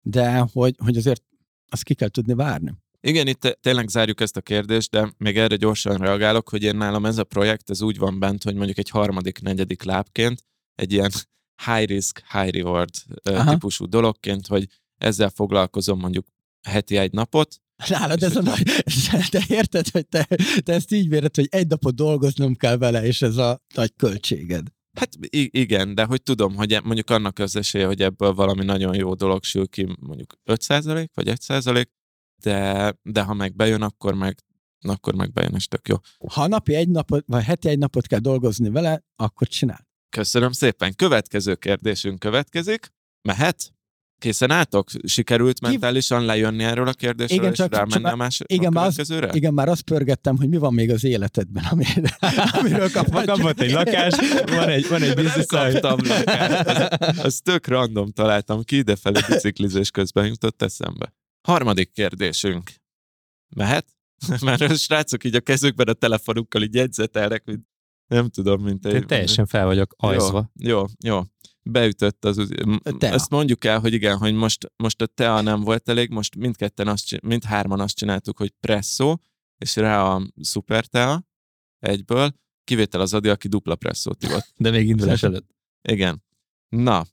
de hogy, hogy azért azt ki kell tudni várni. Igen, itt tényleg zárjuk ezt a kérdést, de még erre gyorsan reagálok, hogy én nálam ez a projekt, ez úgy van bent, hogy mondjuk egy harmadik, negyedik lábként, egy ilyen high risk, high reward Aha. típusú dologként, hogy ezzel foglalkozom mondjuk heti egy napot, Nálad ez a nagy... Te érted, hogy te, te ezt így véred, hogy egy napot dolgoznom kell vele, és ez a nagy költséged. Hát igen, de hogy tudom, hogy e- mondjuk annak az esélye, hogy ebből valami nagyon jó dolog sül ki, mondjuk 5% vagy 1%, de, de ha meg bejön, akkor meg, akkor meg bejön, és tök jó. Ha napi egy napot, vagy heti egy napot kell dolgozni vele, akkor csinál. Köszönöm szépen. Következő kérdésünk következik. Mehet? Készen álltok? Sikerült mentálisan lejönni erről a kérdésről, Igen, és csak- rámenni csak- a, más, igen, a már az-? Igen, már azt pörgettem, hogy mi van még az életedben, amire, amiről kaphatjuk. Kapott egy lakás, van egy, van egy Nem biznisz, kaptam lakást. Az, az tök random találtam ki, idefelé biciklizés közben jutott eszembe. Harmadik kérdésünk. Mehet? Már a srácok így a kezükben a telefonukkal így jegyzetelnek, mint nem tudom, mint Én egy... teljesen fel vagyok ajzva. Jó, jó, jó. Beütött az... Tea. Ezt mondjuk el, hogy igen, hogy most, most a tea nem volt elég, most mindketten azt, mindhárman azt csináltuk, hogy presszó, és rá a szuper tea egyből, kivétel az Adi, aki dupla presszót ivott. De még indulás előtt. Igen. Na,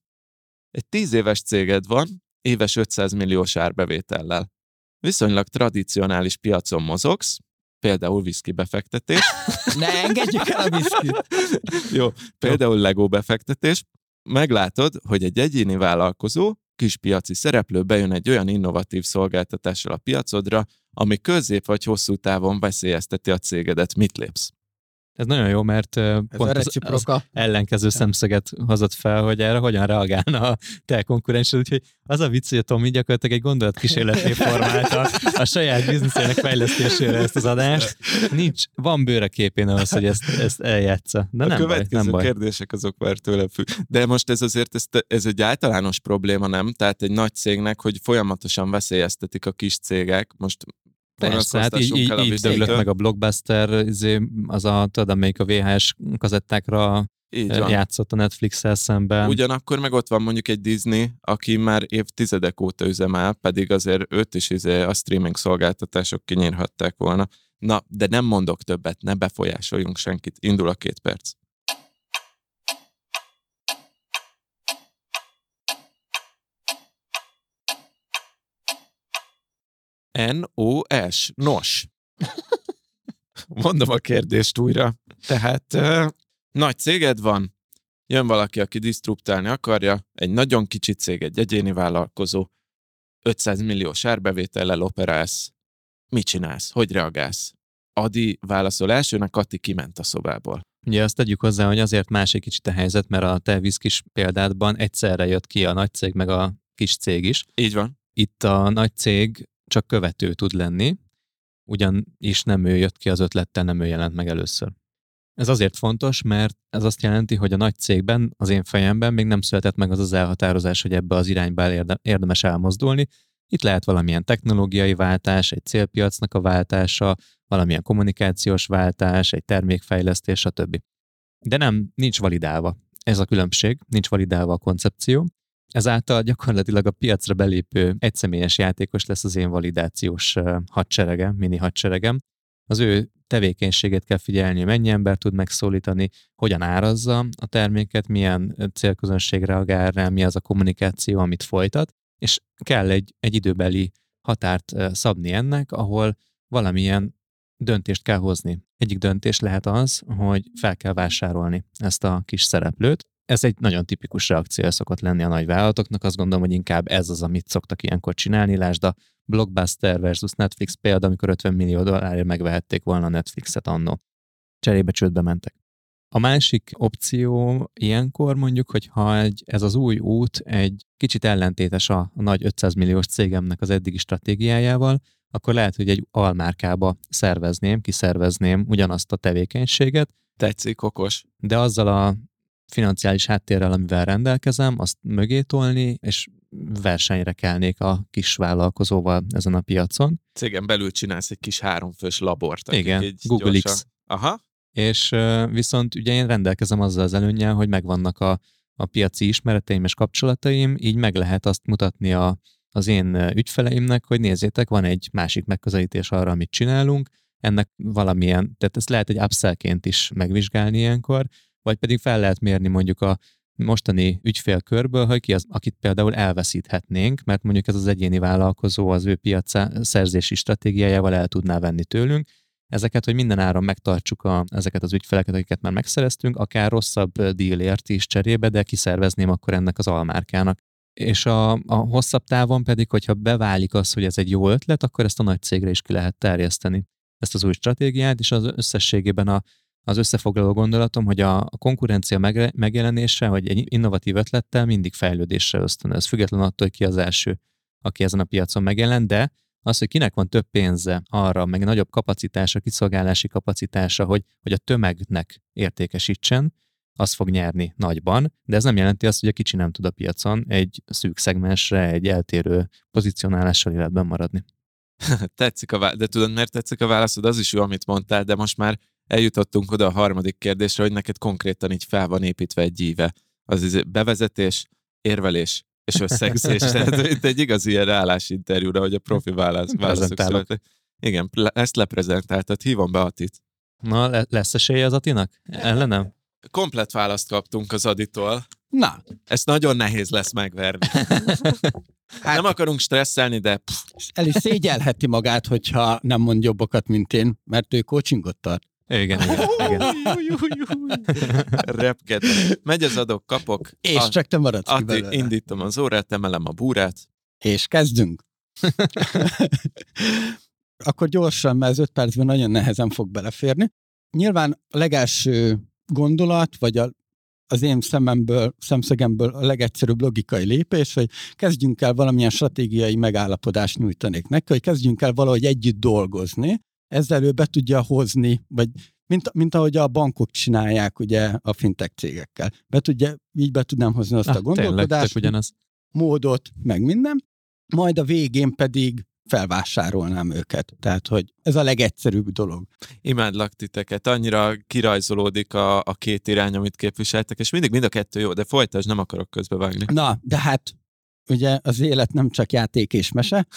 egy tíz éves céged van, éves 500 milliós árbevétellel. Viszonylag tradicionális piacon mozogsz, például whisky befektetés, Ne engedjük el a viszkit. Jó, például Lego befektetés. Meglátod, hogy egy egyéni vállalkozó, kispiaci szereplő bejön egy olyan innovatív szolgáltatással a piacodra, ami közép vagy hosszú távon veszélyezteti a cégedet. Mit lépsz? Ez nagyon jó, mert Ez pont az, az ellenkező szemszöget hozott fel, hogy erre hogyan reagálna a te konkurensed. Úgyhogy az a vicc, hogy a Tomi gyakorlatilag egy gondolatkísérleté formálta a saját bizniszének fejlesztésére ezt az adást. Nincs, van bőre képén ahhoz, hogy ezt, ezt eljátsza. De a nem baj, következő nem baj. kérdések azok már tőlem függ. De most ez azért ez, ez egy általános probléma, nem? Tehát egy nagy cégnek, hogy folyamatosan veszélyeztetik a kis cégek. Most Persze, hát így, így, így döglött meg a blockbuster, izé, az a, tudod, amelyik a VHS kazettákra Így van. játszott a Netflix-el szemben. Ugyanakkor meg ott van mondjuk egy Disney, aki már évtizedek óta üzemel, pedig azért őt is izé a streaming szolgáltatások kinyírhatták volna. Na, de nem mondok többet, ne befolyásoljunk senkit. Indul a két perc. N-O-S. Nos. Mondom a kérdést újra. Tehát ö, nagy céged van, jön valaki, aki disztruptálni akarja, egy nagyon kicsi cég, egy egyéni vállalkozó, 500 milliós árbevétellel operálsz. Mit csinálsz? Hogy reagálsz? Adi válaszol elsőnek, Kati kiment a szobából. Ugye azt tegyük hozzá, hogy azért más egy kicsit a helyzet, mert a te viszkis példádban egyszerre jött ki a nagy cég meg a kis cég is. Így van. Itt a nagy cég csak követő tud lenni, ugyanis nem ő jött ki az ötlettel, nem ő jelent meg először. Ez azért fontos, mert ez azt jelenti, hogy a nagy cégben, az én fejemben még nem született meg az az elhatározás, hogy ebbe az irányba érde- érdemes elmozdulni. Itt lehet valamilyen technológiai váltás, egy célpiacnak a váltása, valamilyen kommunikációs váltás, egy termékfejlesztés, stb. De nem, nincs validálva. Ez a különbség, nincs validálva a koncepció. Ezáltal gyakorlatilag a piacra belépő egyszemélyes játékos lesz az én validációs ö, hadserege, mini hadseregem. Az ő tevékenységét kell figyelni, mennyi ember tud megszólítani, hogyan árazza a terméket, milyen célközönség reagál rá, mi az a kommunikáció, amit folytat, és kell egy, egy időbeli határt szabni ennek, ahol valamilyen döntést kell hozni. Egyik döntés lehet az, hogy fel kell vásárolni ezt a kis szereplőt, Ez egy nagyon tipikus reakció szokott lenni a nagy vállalatoknak. Azt gondolom, hogy inkább ez az, amit szoktak ilyenkor csinálni. Lásd a Blockbuster versus Netflix példa, amikor 50 millió dollárért megvehették volna a Netflixet annó. Cserébe csődbe mentek. A másik opció ilyenkor mondjuk, hogy ha egy, ez az új út egy kicsit ellentétes a, a nagy 500 milliós cégemnek az eddigi stratégiájával, akkor lehet, hogy egy almárkába szervezném, kiszervezném ugyanazt a tevékenységet. Tetszik, okos. De azzal a financiális háttérrel, amivel rendelkezem, azt mögé tolni, és versenyre kelnék a kis vállalkozóval ezen a piacon. Cégen belül csinálsz egy kis háromfős labort. Igen, Google gyorsan... X. Aha. És viszont ugye én rendelkezem azzal az előnyel, hogy megvannak a, a piaci ismereteim és kapcsolataim, így meg lehet azt mutatni a, az én ügyfeleimnek, hogy nézzétek, van egy másik megközelítés arra, amit csinálunk, ennek valamilyen, tehát ezt lehet egy upsellként is megvizsgálni ilyenkor, vagy pedig fel lehet mérni mondjuk a mostani ügyfélkörből, hogy ki az, akit például elveszíthetnénk, mert mondjuk ez az egyéni vállalkozó az ő piac szerzési stratégiájával el tudná venni tőlünk, ezeket, hogy minden áron megtartsuk a, ezeket az ügyfeleket, akiket már megszereztünk, akár rosszabb dílért is cserébe, de kiszervezném akkor ennek az almárkának. És a, a hosszabb távon pedig, hogyha beválik az, hogy ez egy jó ötlet, akkor ezt a nagy cégre is ki lehet terjeszteni. Ezt az új stratégiát, és az összességében a, az összefoglaló gondolatom, hogy a, a konkurencia meg, megjelenése, hogy egy innovatív ötlettel mindig fejlődésre ösztönöz, független attól, hogy ki az első, aki ezen a piacon megjelent, de az, hogy kinek van több pénze arra, meg nagyobb kapacitása, kiszolgálási kapacitása, hogy, hogy a tömegnek értékesítsen, az fog nyerni nagyban, de ez nem jelenti azt, hogy a kicsi nem tud a piacon egy szűk szegmensre, egy eltérő pozicionálással életben maradni. tetszik a válasz, de tudod, miért tetszik a válaszod? Az is jó, amit mondtál, de most már eljutottunk oda a harmadik kérdésre, hogy neked konkrétan így fel van építve egy íve. Az izé bevezetés, érvelés, és összegzés. Tehát itt egy igazi ilyen állásinterjúra, hogy a profi válasz, válaszok születek. Igen, ezt leprezentáltad. Hívom be Atit. Na, le- lesz esélye az Atinak? Ellenem? Komplet választ kaptunk az Aditól. Na. Ezt nagyon nehéz lesz megverni. hát, nem akarunk stresszelni, de... Pff. El is szégyelheti magát, hogyha nem mond jobbokat, mint én, mert ő coachingot tart. Igen, igen, igen. Repked. Megy az adok, kapok. És a, csak te maradsz ki belőle. Indítom az órát, emelem a búrát. És kezdünk. Akkor gyorsan, mert az öt percben nagyon nehezen fog beleférni. Nyilván a legelső gondolat, vagy a, az én szememből, szemszögemből a legegyszerűbb logikai lépés, hogy kezdjünk el valamilyen stratégiai megállapodást nyújtanék neki, hogy kezdjünk el valahogy együtt dolgozni, ezzel ő be tudja hozni, vagy mint, mint ahogy a bankok csinálják ugye a fintech cégekkel. Be tudja, így be tudnám hozni azt ah, a gondolkodást, ugyanaz. módot, meg minden, majd a végén pedig felvásárolnám őket. Tehát, hogy ez a legegyszerűbb dolog. Imádlak titeket, annyira kirajzolódik a, a két irány, amit képviseltek, és mindig mind a kettő jó, de folytasd, nem akarok közbevágni. Na, de hát ugye az élet nem csak játék és mese,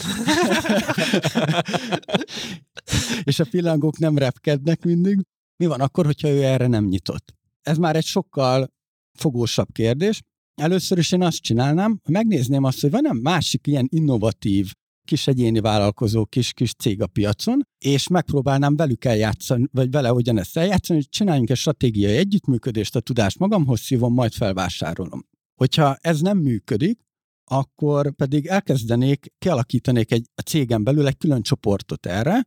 és a pillangók nem repkednek mindig. Mi van akkor, hogyha ő erre nem nyitott? Ez már egy sokkal fogósabb kérdés. Először is én azt csinálnám, megnézném azt, hogy van-e másik ilyen innovatív kis egyéni vállalkozó, kis-kis cég a piacon, és megpróbálnám velük eljátszani, vagy vele ugyanezt eljátszani, hogy csináljunk egy stratégiai együttműködést, a tudást magamhoz szívom, majd felvásárolom. Hogyha ez nem működik, akkor pedig elkezdenék, kialakítanék egy a cégen belül egy külön csoportot erre,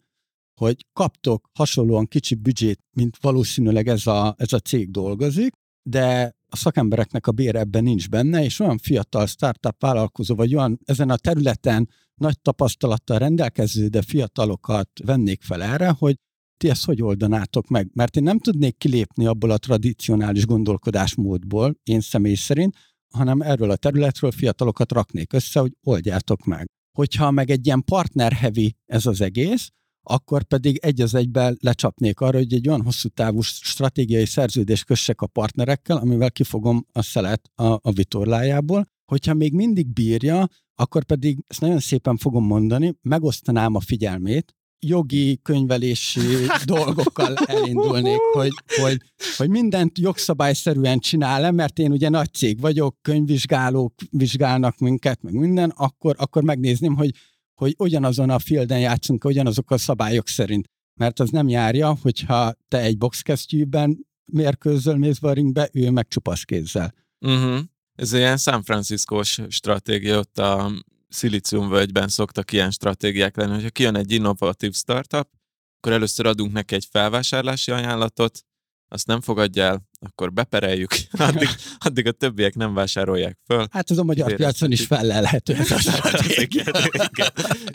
hogy kaptok hasonlóan kicsi büdzsét, mint valószínűleg ez a, ez a cég dolgozik, de a szakembereknek a bére ebben nincs benne, és olyan fiatal startup vállalkozó, vagy olyan ezen a területen nagy tapasztalattal rendelkező, de fiatalokat vennék fel erre, hogy ti ezt hogy oldanátok meg? Mert én nem tudnék kilépni abból a tradicionális gondolkodásmódból, én személy szerint, hanem erről a területről fiatalokat raknék össze, hogy oldjátok meg. Hogyha meg egy ilyen partner-heavy ez az egész, akkor pedig egy az egyben lecsapnék arra, hogy egy olyan hosszú távú stratégiai szerződést kössek a partnerekkel, amivel kifogom a szelet a, a vitorlájából. Hogyha még mindig bírja, akkor pedig, ezt nagyon szépen fogom mondani, megosztanám a figyelmét, jogi, könyvelési dolgokkal elindulnék, hogy, hogy, hogy mindent jogszabályszerűen csinál mert én ugye nagy cég vagyok, könyvvizsgálók vizsgálnak minket, meg minden, akkor, akkor megnézném, hogy, hogy ugyanazon a fielden játszunk, ugyanazok a szabályok szerint. Mert az nem járja, hogyha te egy boxkesztyűben mérkőzöl mész a ringbe, ő meg csupasz kézzel. Uh-huh. Ez ilyen San Francisco-s stratégia, ott a szilíciumvölgyben szoktak ilyen stratégiák lenni, hogyha kijön egy innovatív startup, akkor először adunk neki egy felvásárlási ajánlatot, azt nem fogadja el, akkor bepereljük, addig, addig a többiek nem vásárolják föl. Hát az a magyar piacon is fellelhető ez a stratégia. igen, igen,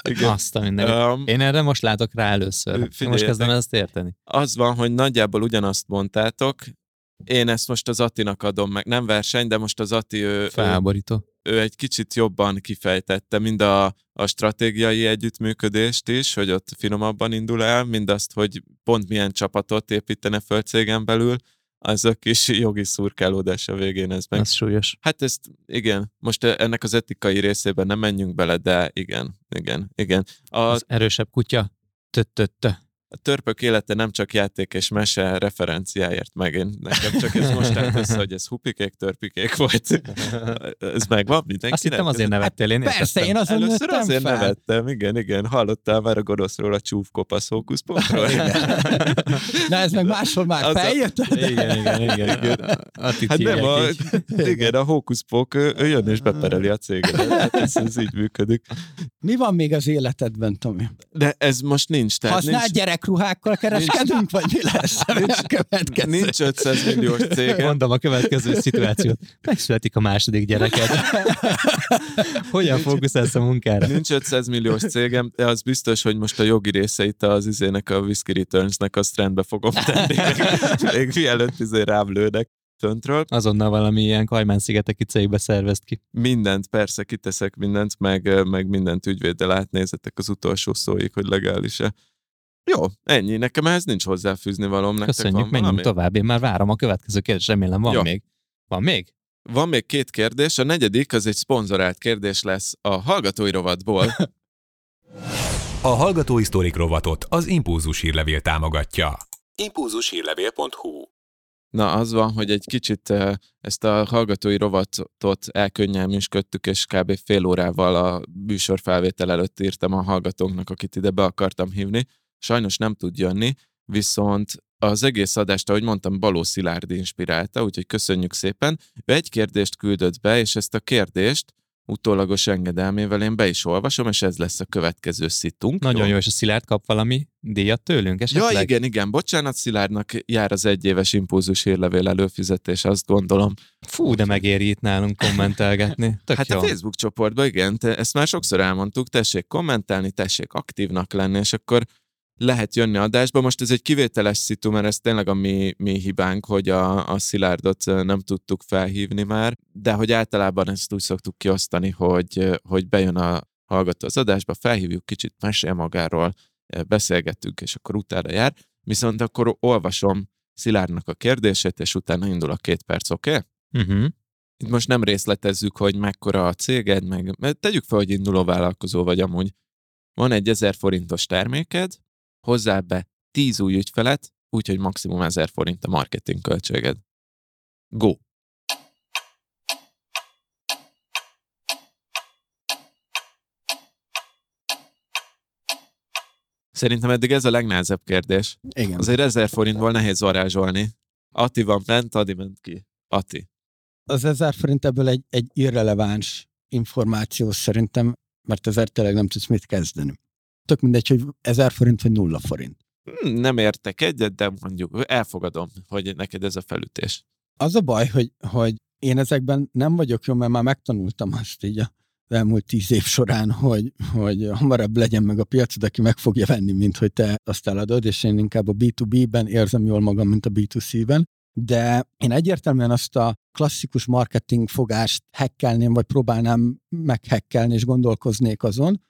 igen. Azt a mindenit. Um, Én erre most látok rá először. Most kezdem ezt érteni. az van, hogy nagyjából ugyanazt mondtátok, én ezt most az Attinak adom meg, nem verseny, de most az Atti, ő, ő, Felháborító. Ő egy kicsit jobban kifejtette, mind a, a stratégiai együttműködést is, hogy ott finomabban indul el, mind azt, hogy pont milyen csapatot építene föl cégen belül, az a kis jogi szurkálódás a végén ez meg. Ez súlyos. Hát ezt, igen, most ennek az etikai részében nem menjünk bele, de igen, igen, igen. A, Az erősebb kutya. Tö-tö-tö. A törpök élete nem csak játék és mese referenciáért meg. Én, nekem csak ez most állt össze, hogy ez hupikék, törpikék volt. Ez megvan mindenkinek? Azt hittem azért nevettél, én Persze, értettem. én azon Először nőttem azért fel. nevettem, igen, igen. Hallottál már a gonoszról a csúf kopasz hókuszpontról? Na ez meg máshol már Az a- feljött. Igen, igen, igen. igen. Hát nem, a, igen, a hókuszpok, ő, ő jön és bepereli a céget. Hát ez, ez így működik. Mi van még az életedben, Tomi? De ez most nincs. Tehát Használt nincs, gyerekruhákkal kereskedünk, vagy mi lesz a következő? nincs 500 milliós cégem. Mondom a következő szituációt. Megszületik a második gyereked. Hogyan fókuszálsz a munkára? Nincs 500 milliós cégem, de az biztos, hogy most a jogi részeit az izének, a Whisky Returns-nek azt rendbe fogom tenni. még, még mielőtt izé rám lőnek föntről. Azonnal valami ilyen Kajmán-szigeteki cégbe szervezt ki. Mindent, persze kiteszek mindent, meg, meg mindent ügyvéddel átnézetek az utolsó szóig, hogy legális-e. Jó, ennyi. Nekem ehhez nincs hozzáfűzni valóm. Nektek Köszönjük, van menjünk valami? tovább. Én már várom a következő kérdést, remélem van Jó. még. Van még? Van még két kérdés. A negyedik az egy szponzorált kérdés lesz a hallgatói rovatból. A Hallgatói Sztorik rovatot az Impulzus hírlevél támogatja. Impulzushírlevél.hu Na, az van, hogy egy kicsit eh, ezt a hallgatói rovatot elkönnyelműsködtük, és kb. fél órával a műsor felvétel előtt írtam a hallgatónknak, akit ide be akartam hívni. Sajnos nem tud jönni, viszont az egész adást, ahogy mondtam, Baló Szilárd inspirálta, úgyhogy köszönjük szépen. Ő egy kérdést küldött be, és ezt a kérdést utólagos engedelmével én be is olvasom, és ez lesz a következő szitunk. Nagyon jó, és a Szilárd kap valami díjat tőlünk esetleg? Ja, igen, igen, bocsánat, Szilárdnak jár az egyéves impulzus hírlevél előfizetés, azt gondolom. Fú, de megéri itt nálunk kommentelgetni. Tök hát jó. a Facebook csoportban, igen, te, ezt már sokszor elmondtuk, tessék kommentálni, tessék aktívnak lenni, és akkor lehet jönni adásba. Most ez egy kivételes szitu, mert ez tényleg a mi, mi hibánk, hogy a, a Szilárdot nem tudtuk felhívni már, de hogy általában ezt úgy szoktuk kiosztani, hogy, hogy bejön a hallgató az adásba, felhívjuk, kicsit mesél magáról, ö, beszélgettünk, és akkor utána jár. Viszont akkor olvasom Szilárdnak a kérdését, és utána indul a két perc, oké? Okay? Uh-huh. Itt most nem részletezzük, hogy mekkora a céged, meg mert tegyük fel, hogy induló vállalkozó vagy amúgy. Van egy 1000 forintos terméked, hozzá be 10 új ügyfelet, úgyhogy maximum 1000 forint a marketing költséged. Go! Szerintem eddig ez a legnehezebb kérdés. Igen. Azért 1000 forintból nehéz varázsolni. Ati van bent, Adi ment ki. Ati. Az ezer forint ebből egy, egy irreleváns információ szerintem, mert ezzel tényleg nem tudsz mit kezdeni. Tök mindegy, hogy ezer forint vagy nulla forint. Hmm, nem értek egyet, de mondjuk elfogadom, hogy neked ez a felütés. Az a baj, hogy, hogy én ezekben nem vagyok jó, mert már megtanultam azt így a az elmúlt tíz év során, hogy, hogy hamarabb legyen meg a piacod, aki meg fogja venni, mint hogy te azt eladod, és én inkább a B2B-ben érzem jól magam, mint a B2C-ben. De én egyértelműen azt a klasszikus marketing fogást hekkelném, vagy próbálnám meghekkelni, és gondolkoznék azon,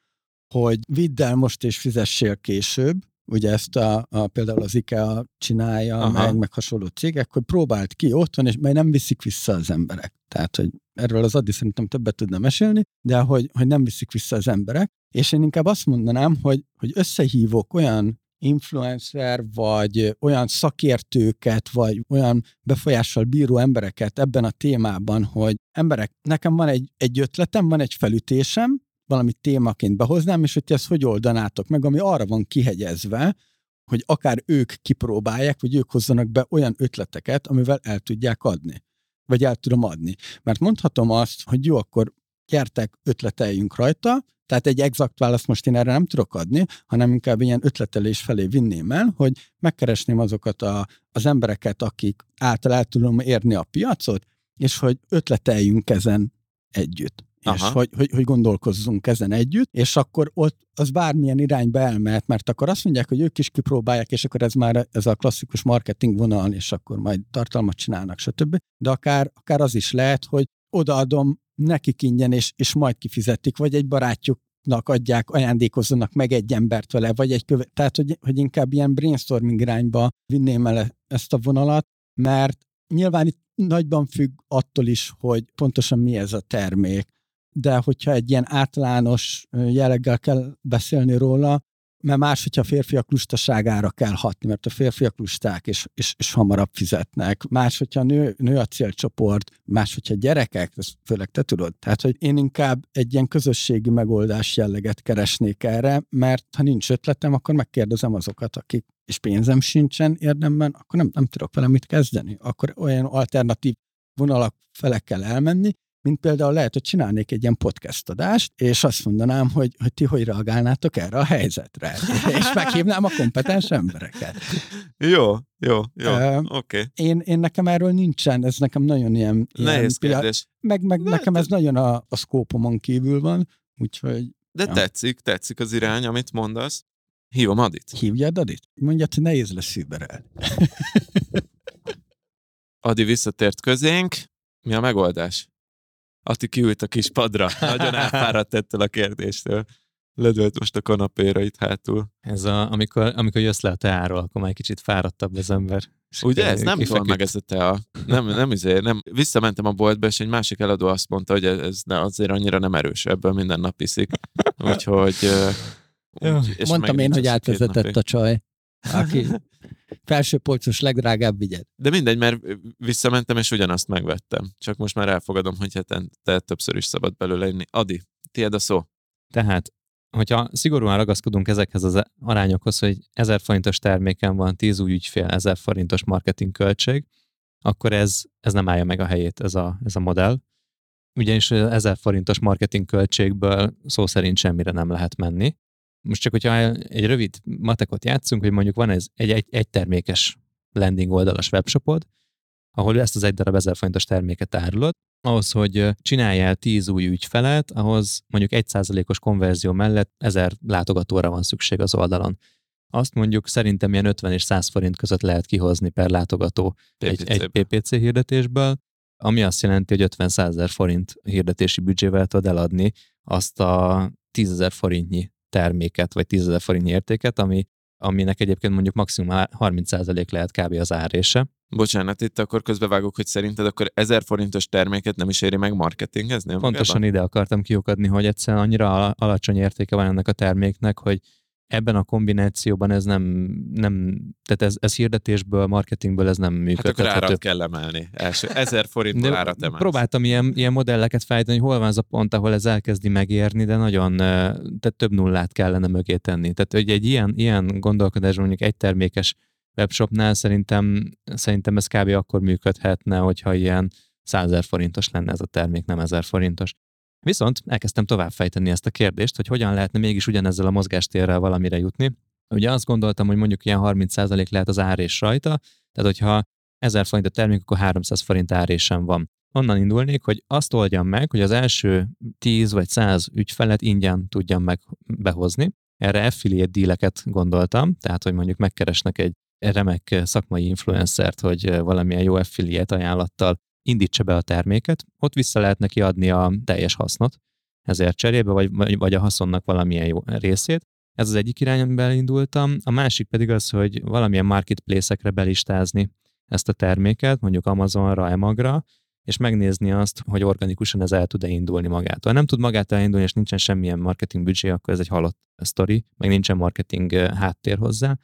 hogy vidd el most és fizessél később, ugye ezt a, a például az IKEA csinálja, Aha. meg, meg hasonló cégek, hogy próbált ki otthon, és majd nem viszik vissza az emberek. Tehát, hogy erről az Adi szerintem többet tudna mesélni, de hogy, hogy nem viszik vissza az emberek. És én inkább azt mondanám, hogy, hogy összehívok olyan influencer, vagy olyan szakértőket, vagy olyan befolyással bíró embereket ebben a témában, hogy emberek, nekem van egy, egy ötletem, van egy felütésem, valami témaként behoznám, és hogy ti ezt hogy oldanátok meg, ami arra van kihegyezve, hogy akár ők kipróbálják, vagy ők hozzanak be olyan ötleteket, amivel el tudják adni. vagy el tudom adni. Mert mondhatom azt, hogy jó, akkor gyertek, ötleteljünk rajta, tehát egy exakt választ most én erre nem tudok adni, hanem inkább ilyen ötletelés felé vinném el, hogy megkeresném azokat a, az embereket, akik által el tudom érni a piacot, és hogy ötleteljünk ezen együtt. És hogy, hogy, hogy gondolkozzunk ezen együtt, és akkor ott az bármilyen irányba elmehet, mert akkor azt mondják, hogy ők is kipróbálják, és akkor ez már ez a klasszikus marketing vonal, és akkor majd tartalmat csinálnak, stb. De akár, akár az is lehet, hogy odaadom nekik ingyen, és, és majd kifizetik, vagy egy barátjuknak adják, ajándékozzanak meg egy embert vele, vagy egy követ, tehát hogy, hogy inkább ilyen brainstorming irányba vinném el ezt a vonalat, mert nyilván itt nagyban függ attól is, hogy pontosan mi ez a termék de hogyha egy ilyen általános jelleggel kell beszélni róla, mert más, hogyha a férfiak lustaságára kell hatni, mert a férfiak lusták és, és, és hamarabb fizetnek. Más, hogyha nő, nő a célcsoport, más, hogyha gyerekek, ezt főleg te tudod. Tehát, hogy én inkább egy ilyen közösségi megoldás jelleget keresnék erre, mert ha nincs ötletem, akkor megkérdezem azokat, akik és pénzem sincsen érdemben, akkor nem, nem tudok vele mit kezdeni. Akkor olyan alternatív vonalak fele kell elmenni, mint például lehet, hogy csinálnék egy ilyen podcast adást, és azt mondanám, hogy, hogy ti hogy reagálnátok erre a helyzetre, és meghívnám a kompetens embereket. Jó, jó, jó, uh, oké. Okay. Én, én nekem erről nincsen, ez nekem nagyon ilyen... Nehéz ilyen, kérdés. Meg, meg nekem ez nagyon a, a szkópomon kívül van, úgyhogy... De ja. tetszik, tetszik az irány, amit mondasz. Hívom Adit. Hívjad Adit? Mondja, hogy nehéz lesz überel. Adi visszatért közénk. Mi a megoldás? Ati kiült a kis padra. Nagyon elfáradt ettől a kérdéstől. Ledölt most a kanapéra itt hátul. Ez a, amikor, amikor jössz le a teáról, akkor már egy kicsit fáradtabb az ember. Ugye ez nem van meg ez a tea. Nem, nem, izé, nem. Visszamentem a boltba, és egy másik eladó azt mondta, hogy ez ne, azért annyira nem erős, ebből minden nap iszik. Úgyhogy... úgy, és Mondtam én, hogy átvezetett a csaj aki felső polcos legdrágább vigyed. De mindegy, mert visszamentem, és ugyanazt megvettem. Csak most már elfogadom, hogy hát te többször is szabad belőle inni. Adi, tiéd a szó. Tehát, hogyha szigorúan ragaszkodunk ezekhez az arányokhoz, hogy 1000 forintos terméken van 10 új ügyfél, 1000 forintos marketing költség, akkor ez, ez nem állja meg a helyét, ez a, ez a modell. Ugyanis 1000 forintos marketing költségből szó szerint semmire nem lehet menni most csak, hogyha egy rövid matekot játszunk, hogy mondjuk van ez egy, egy, egy termékes landing oldalas webshopod, ahol ezt az egy darab ezer forintos terméket árulod, ahhoz, hogy csináljál 10 új ügyfelet, ahhoz mondjuk 1%-os konverzió mellett 1000 látogatóra van szükség az oldalon. Azt mondjuk szerintem ilyen 50 és 100 forint között lehet kihozni per látogató egy, egy PPC hirdetésből, ami azt jelenti, hogy 50 ezer forint hirdetési büdzsével tudod eladni azt a 10 ezer forintnyi terméket, vagy 10 forint értéket, ami, aminek egyébként mondjuk maximum 30% lehet kb. az árése. Bocsánat, itt akkor közbevágok, hogy szerinted akkor 1000 forintos terméket nem is éri meg marketingezni? Pontosan magában? ide akartam kiukadni, hogy egyszerűen annyira alacsony értéke van ennek a terméknek, hogy ebben a kombinációban ez nem, nem tehát ez, ez hirdetésből, marketingből ez nem működhet. Hát akkor árat kell emelni. Első, ezer forintból árat emelni. Próbáltam ilyen, ilyen modelleket fejteni, hogy hol van az a pont, ahol ez elkezdi megérni, de nagyon, tehát több nullát kellene mögé tenni. Tehát hogy egy ilyen, ilyen gondolkodás mondjuk egy termékes webshopnál szerintem, szerintem ez kb. akkor működhetne, hogyha ilyen 100 forintos lenne ez a termék, nem 1000 forintos. Viszont elkezdtem továbbfejteni ezt a kérdést, hogy hogyan lehetne mégis ugyanezzel a mozgástérrel valamire jutni. Ugye azt gondoltam, hogy mondjuk ilyen 30% lehet az árés rajta, tehát hogyha 1000 forint a termék, akkor 300 forint árésem van. Onnan indulnék, hogy azt oldjam meg, hogy az első 10 vagy 100 ügyfelet ingyen tudjam meg behozni. Erre affiliate díleket gondoltam, tehát hogy mondjuk megkeresnek egy remek szakmai influencert, hogy valamilyen jó affiliate ajánlattal indítsa be a terméket, ott vissza lehet neki adni a teljes hasznot, ezért cserébe, vagy, vagy a haszonnak valamilyen jó részét. Ez az egyik irány, amiben indultam. A másik pedig az, hogy valamilyen marketplace-ekre belistázni ezt a terméket, mondjuk Amazonra, Emagra, és megnézni azt, hogy organikusan ez el tud-e indulni magától. Ha nem tud magától elindulni, és nincsen semmilyen marketing büdzsé, akkor ez egy halott sztori, meg nincsen marketing háttér hozzá,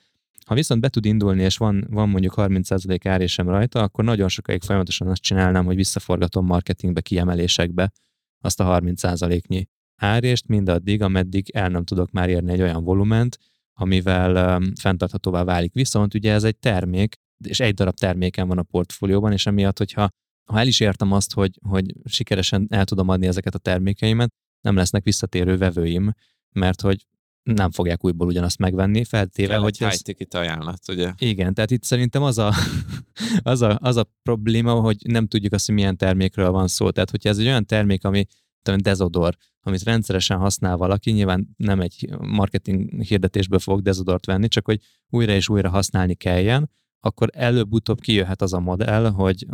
ha viszont be tud indulni, és van, van mondjuk 30% árésem rajta, akkor nagyon sokáig folyamatosan azt csinálnám, hogy visszaforgatom marketingbe, kiemelésekbe azt a 30%-nyi árést, mindaddig, ameddig el nem tudok már érni egy olyan volument, amivel um, fenntarthatóvá válik. Viszont ugye ez egy termék, és egy darab terméken van a portfólióban, és emiatt, hogyha ha el is értem azt, hogy, hogy sikeresen el tudom adni ezeket a termékeimet, nem lesznek visszatérő vevőim, mert hogy nem fogják újból ugyanazt megvenni, feltéve, Kell hogy egy ez... high ajánlat, ugye? Igen, tehát itt szerintem az a, az, a, az a probléma, hogy nem tudjuk azt, hogy milyen termékről van szó. Tehát, hogyha ez egy olyan termék, ami tudom, dezodor, amit rendszeresen használ valaki, nyilván nem egy marketing hirdetésből fog dezodort venni, csak hogy újra és újra használni kelljen, akkor előbb-utóbb kijöhet az a modell, hogy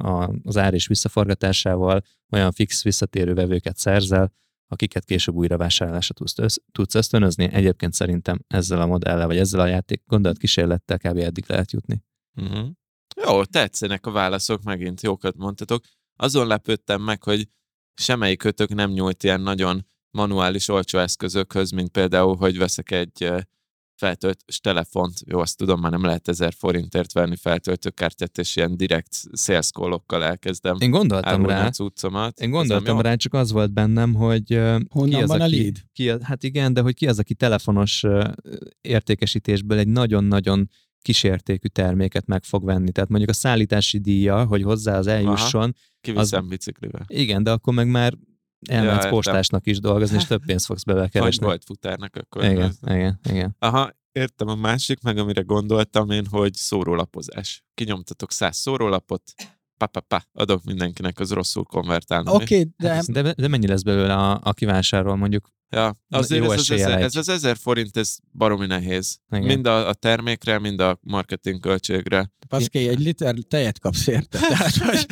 az ár és visszaforgatásával olyan fix visszatérő vevőket szerzel, akiket később újra vásárlásra tudsz, tudsz ösztönözni. Egyébként szerintem ezzel a modellel, vagy ezzel a játék kísérlettel kb. eddig lehet jutni. Uh-huh. Jó, tetszenek a válaszok, megint jókat mondtatok. Azon lepődtem meg, hogy semmelyik kötök nem nyújt ilyen nagyon manuális olcsó eszközökhöz, mint például, hogy veszek egy feltöltős telefont, jó, azt tudom, már nem lehet ezer forintért venni feltöltőkártyát, és ilyen direkt sales elkezdem Én gondoltam rá. A cuccomat. Én gondoltam rá, csak az volt bennem, hogy Honnan ki az, van aki, a lead? Ki, hát igen, de hogy ki az, aki telefonos értékesítésből egy nagyon-nagyon kisértékű terméket meg fog venni. Tehát mondjuk a szállítási díja, hogy hozzá az eljusson. Kiviszem az, biciklivel. Igen, de akkor meg már elmehetsz ja, postásnak is dolgozni, és több pénzt fogsz belekeresni. Vagy volt futárnak akkor. Igen, igen, igen. Aha, értem a másik, meg amire gondoltam én, hogy szórólapozás. Kinyomtatok száz szórólapot, pa, pa, pa, adok mindenkinek, az rosszul konvertálni. Oké, okay, de... Hát, de... de... mennyi lesz belőle, a, aki vásárol mondjuk? Ja, azért ez, az ezer, ez az ezer forint, ez baromi nehéz. Igen. Mind a, a termékre, mind a marketing költségre. Paszké, egy liter tejet kapsz érte. Tehát, hogy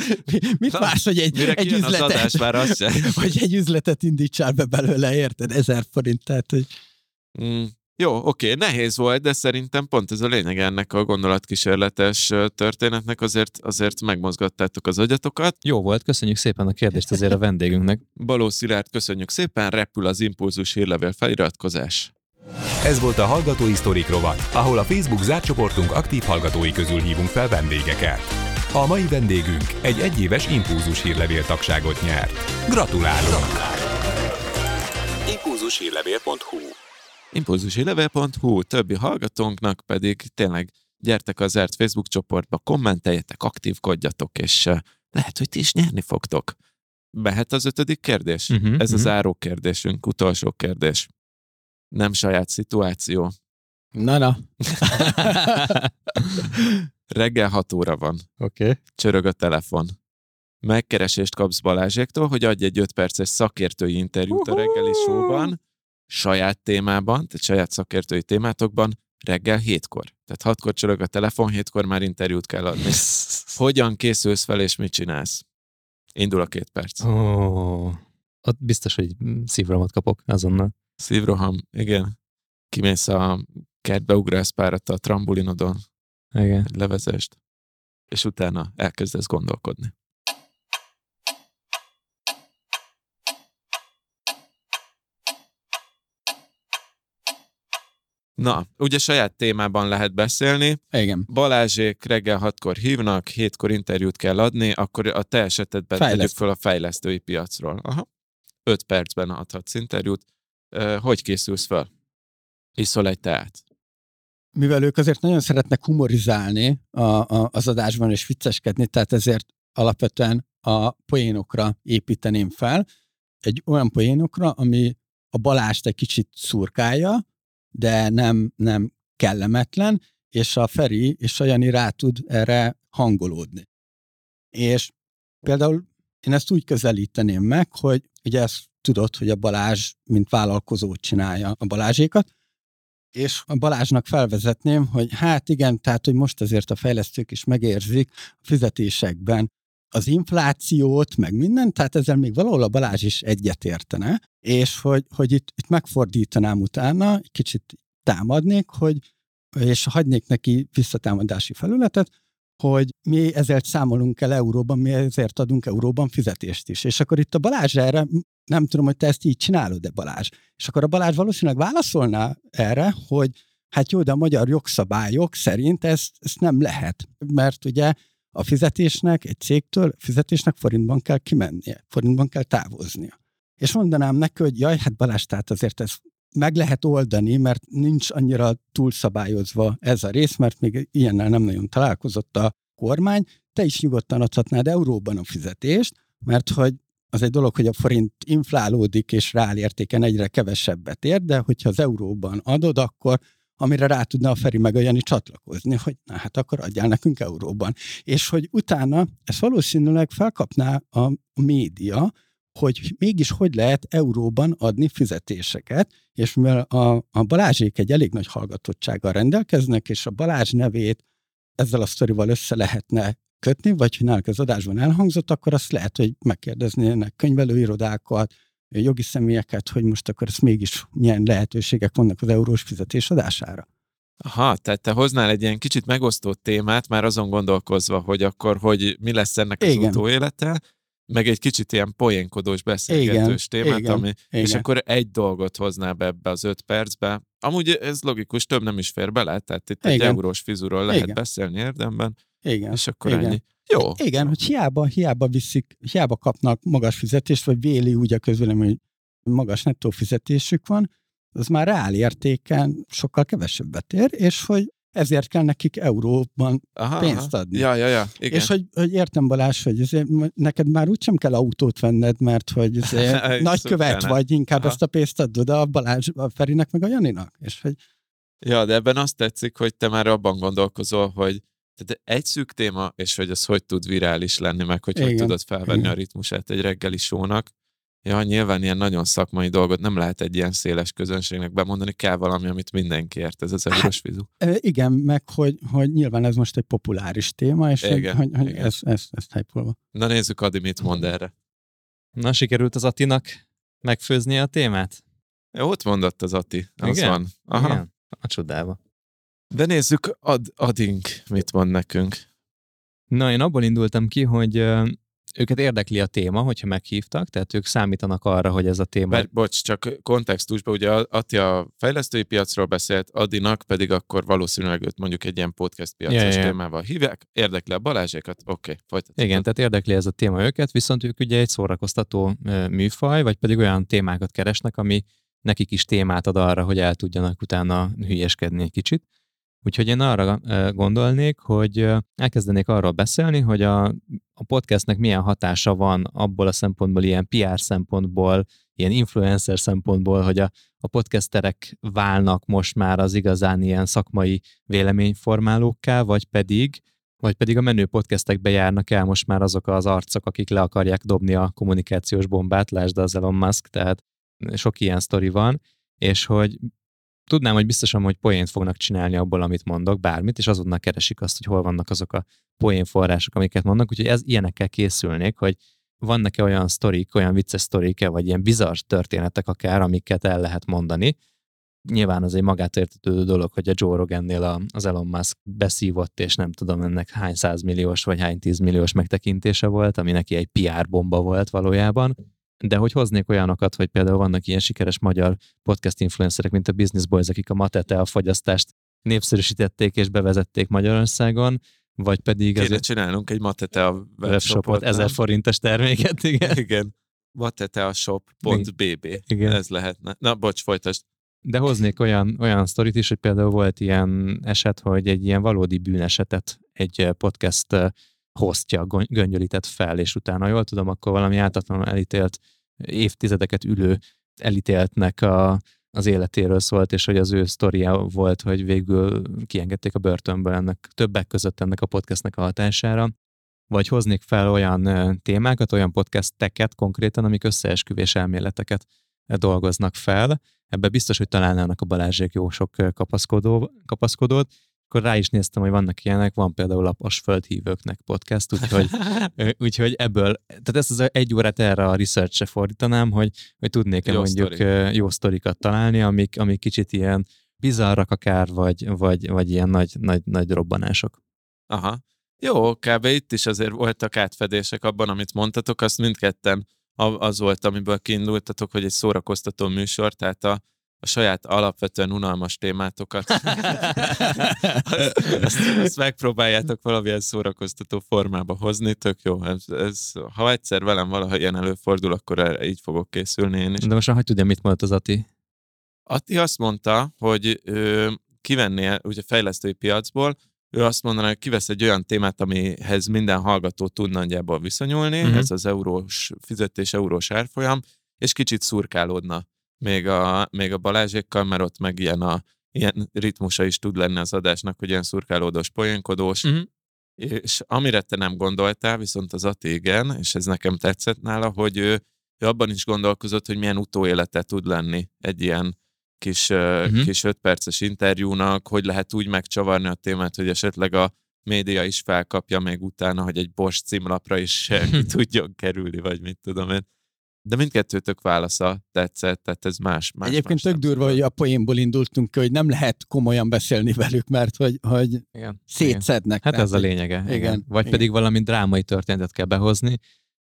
mit más, hogy egy, egy üzletet, az adás, már az sem. hogy egy üzletet indítsál be belőle, érted? Ezer forint, tehát, hogy... Mm, jó, oké, nehéz volt, de szerintem pont ez a lényeg ennek a gondolatkísérletes történetnek, azért, azért megmozgattátok az agyatokat. Jó volt, köszönjük szépen a kérdést azért a vendégünknek. Baló Szilárd, köszönjük szépen, repül az Impulzus hírlevél feliratkozás. Ez volt a Hallgatói Sztorik rovat, ahol a Facebook zárt csoportunk aktív hallgatói közül hívunk fel vendégeket. A mai vendégünk egy egyéves Impulzus hírlevél tagságot nyert. Gratulálunk! Impulzushírlevél.hu impulzusilevel.hu, többi hallgatónknak pedig tényleg gyertek az zárt Facebook csoportba, kommenteljetek, aktívkodjatok, és lehet, hogy ti is nyerni fogtok. Behet az ötödik kérdés? Uh-huh, Ez uh-huh. az záró kérdésünk, utolsó kérdés. Nem saját szituáció. Na, na. Reggel 6 óra van. Oké. Okay. Csörög a telefon. Megkeresést kapsz Balázséktól, hogy adj egy 5 perces szakértői interjút uh-huh. a reggeli showban, saját témában, tehát saját szakértői témátokban reggel hétkor. Tehát hatkor csörög a telefon, hétkor már interjút kell adni. Hogyan készülsz fel, és mit csinálsz? Indul a két perc. Oh, ott biztos, hogy szívrohamot kapok azonnal. Szívroham, igen. Kimész a kertbe, ugrálsz párat a trambulinodon. Igen. Levezest. És utána elkezdesz gondolkodni. Na, ugye saját témában lehet beszélni. Igen. Balázsék reggel hatkor hívnak, hétkor interjút kell adni, akkor a te esetedben Fejleszt. tegyük fel a fejlesztői piacról. Aha. Öt percben adhatsz interjút. Hogy készülsz fel? Iszol egy teát? Mivel ők azért nagyon szeretnek humorizálni a, a, az adásban és vicceskedni, tehát ezért alapvetően a poénokra építeném fel. Egy olyan poénokra, ami a Balást egy kicsit szurkálja, de nem, nem kellemetlen, és a Feri és a Jani rá tud erre hangolódni. És például én ezt úgy közelíteném meg, hogy ugye ezt tudod, hogy a Balázs, mint vállalkozó csinálja a Balázsékat, és a Balázsnak felvezetném, hogy hát igen, tehát, hogy most azért a fejlesztők is megérzik a fizetésekben az inflációt, meg minden, tehát ezzel még valahol a Balázs is egyetértene, és hogy, hogy itt, itt megfordítanám utána, kicsit támadnék, hogy, és hagynék neki visszatámadási felületet, hogy mi ezért számolunk el euróban, mi ezért adunk euróban fizetést is. És akkor itt a Balázs erre, nem tudom, hogy te ezt így csinálod, de Balázs. És akkor a Balázs valószínűleg válaszolná erre, hogy hát jó, de a magyar jogszabályok szerint ezt, ezt nem lehet. Mert ugye a fizetésnek, egy cégtől fizetésnek forintban kell kimennie, forintban kell távoznia. És mondanám neki, hogy jaj, hát Balázs, tehát azért ez meg lehet oldani, mert nincs annyira túlszabályozva ez a rész, mert még ilyennel nem nagyon találkozott a kormány, te is nyugodtan adhatnád euróban a fizetést, mert hogy az egy dolog, hogy a forint inflálódik, és reálértéken egyre kevesebbet ér, de hogyha az euróban adod, akkor amire rá tudna a Feri meg a Jani csatlakozni, hogy na hát akkor adjál nekünk euróban. És hogy utána ezt valószínűleg felkapná a média, hogy mégis hogy lehet euróban adni fizetéseket, és mivel a, a Balázsék egy elég nagy hallgatottsággal rendelkeznek, és a Balázs nevét ezzel a sztorival össze lehetne kötni, vagy ha náluk az adásban elhangzott, akkor azt lehet, hogy megkérdeznének könyvelőirodákat, jogi személyeket, hogy most akkor ezt mégis milyen lehetőségek vannak az eurós fizetés adására. Aha, tehát te hoznál egy ilyen kicsit megosztott témát, már azon gondolkozva, hogy akkor hogy mi lesz ennek az Igen. utóélete, meg egy kicsit ilyen poénkodós beszélgetős Igen, témát, igen, ami, és igen. akkor egy dolgot hoznál be ebbe az öt percbe. Amúgy ez logikus, több nem is fér bele, tehát itt egy Igen. eurós fizuról lehet Igen. beszélni érdemben, Igen. és akkor igen. ennyi. Jó, Igen, hogy hiába, hiába viszik, hiába kapnak magas fizetést, vagy véli úgy a közvélemény, hogy magas nettó fizetésük van, az már reál értéken sokkal kevesebbet ér, és hogy ezért kell nekik euróban aha, pénzt adni. Ja, ja, ja, igen. És hogy, hogy értem Balázs, hogy azért neked már úgysem kell autót venned, mert hogy nagykövet vagy, inkább Aha. ezt a pénzt adod a Balázs, a Ferinek meg a Janinak. És hogy Ja, de ebben azt tetszik, hogy te már abban gondolkozol, hogy tehát egy szűk téma, és hogy az hogy tud virális lenni, meg hogy hogy tudod felvenni igen. a ritmusát egy reggeli sónak. Ja, nyilván ilyen nagyon szakmai dolgot nem lehet egy ilyen széles közönségnek bemondani, kell valami, amit mindenki ért, ez az eurós vizu. igen, meg hogy, hogy nyilván ez most egy populáris téma, és hogy, Igen, hogy, hogy igen. ez, ez, ez hype Na nézzük, Adi mit mond erre. Na, sikerült az Attinak megfőzni a témát? Jó, ott mondott az Ati, az Igen? van. Aha. Igen? A csodába. De nézzük, Ad, Adink mit mond nekünk. Na, én abból indultam ki, hogy őket érdekli a téma, hogyha meghívtak, tehát ők számítanak arra, hogy ez a téma... Mert, bocs, csak kontextusban, ugye Ati a fejlesztői piacról beszélt, Adinak pedig akkor valószínűleg őt mondjuk egy ilyen podcast piacos Ja, ja, témával hívják. Érdekli a Balázsékat? Oké, okay, folytatjuk. Igen, tehát érdekli ez a téma őket, viszont ők ugye egy szórakoztató műfaj, vagy pedig olyan témákat keresnek, ami nekik is témát ad arra, hogy el tudjanak utána hülyeskedni egy kicsit. Úgyhogy én arra gondolnék, hogy elkezdenék arról beszélni, hogy a, a podcastnek milyen hatása van abból a szempontból, ilyen PR szempontból, ilyen influencer szempontból, hogy a, a podcasterek válnak most már az igazán ilyen szakmai véleményformálókká, vagy pedig vagy pedig a menő podcastekbe járnak el most már azok az arcok, akik le akarják dobni a kommunikációs bombát, lásd az Elon Musk, tehát sok ilyen sztori van, és hogy tudnám, hogy biztosan, hogy poént fognak csinálni abból, amit mondok, bármit, és azonnal keresik azt, hogy hol vannak azok a poén források, amiket mondnak, úgyhogy ez ilyenekkel készülnék, hogy vannak-e olyan sztorik, olyan vicces sztorik vagy ilyen bizarr történetek akár, amiket el lehet mondani. Nyilván az egy magát értetődő dolog, hogy a Joe Rogannél az Elon Musk beszívott, és nem tudom ennek hány százmilliós vagy hány tízmilliós megtekintése volt, ami neki egy PR bomba volt valójában. De hogy hoznék olyanokat, hogy például vannak ilyen sikeres magyar podcast influencerek, mint a Business Boys, akik a Matete a fogyasztást népszerűsítették és bevezették Magyarországon, vagy pedig Kéne azért csinálnunk egy Matete a webshopot? 1000 forintos terméket, igen. Igen. Matete a shop.bb. Igen. Ez lehetne. Na, bocs, folytasd. De hoznék olyan, olyan sztorit is, hogy például volt ilyen eset, hogy egy ilyen valódi bűnesetet egy podcast hostja gony- göngyölített fel, és utána, jól tudom, akkor valami áltatlanul elítélt, évtizedeket ülő elítéltnek a, az életéről szólt, és hogy az ő sztoria volt, hogy végül kiengedték a börtönből ennek, többek között ennek a podcastnek a hatására. Vagy hoznék fel olyan témákat, olyan podcasteket konkrétan, amik összeesküvés elméleteket dolgoznak fel. Ebbe biztos, hogy találnának a Balázsék jó sok kapaszkodó, kapaszkodót. Akkor rá is néztem, hogy vannak ilyenek, van például a Földhívőknek podcast, úgyhogy Úgyhogy ebből, tehát ezt az egy órát erre a research-re fordítanám, hogy, hogy tudnék-e Jó mondjuk sztori. jó sztorikat találni, amik, amik kicsit ilyen bizarrak akár, vagy, vagy, vagy ilyen nagy, nagy, nagy robbanások. Aha. Jó, kb. itt is azért voltak átfedések abban, amit mondtatok, azt mindketten az volt, amiből kiindultatok, hogy egy szórakoztató műsor, tehát a, a saját alapvetően unalmas témátokat azt, azt, azt megpróbáljátok valamilyen szórakoztató formába hozni, tök jó. Ez, ez, ha egyszer velem valaha ilyen előfordul, akkor erre így fogok készülni én is. De most hogy tudja, mit mondott az Ati? Ati azt mondta, hogy ö, kivenné ugye fejlesztői piacból, ő azt mondaná, hogy kivesz egy olyan témát, amihez minden hallgató tud nagyjából viszonyulni, uh-huh. ez az eurós fizetés, eurós árfolyam, és kicsit szurkálódna még a, még a Balázsékkal, mert ott meg ilyen, a, ilyen ritmusa is tud lenni az adásnak, hogy ilyen szurkálódós, poénkodós, uh-huh. és amire te nem gondoltál, viszont az Ati igen, és ez nekem tetszett nála, hogy ő, ő abban is gondolkozott, hogy milyen utóélete tud lenni egy ilyen kis, uh-huh. kis öt perces interjúnak, hogy lehet úgy megcsavarni a témát, hogy esetleg a média is felkapja még utána, hogy egy Bosch címlapra is ki tudjon kerülni, vagy mit tudom én. De mindkettőtök válasza tetszett, tehát ez más. más Egyébként más tök durva, hogy a poénból indultunk ki, hogy nem lehet komolyan beszélni velük, mert hogy, hogy igen, szétszednek. Igen. Hát ez a lényege. Igen. igen. Vagy igen. pedig valami drámai történetet kell behozni.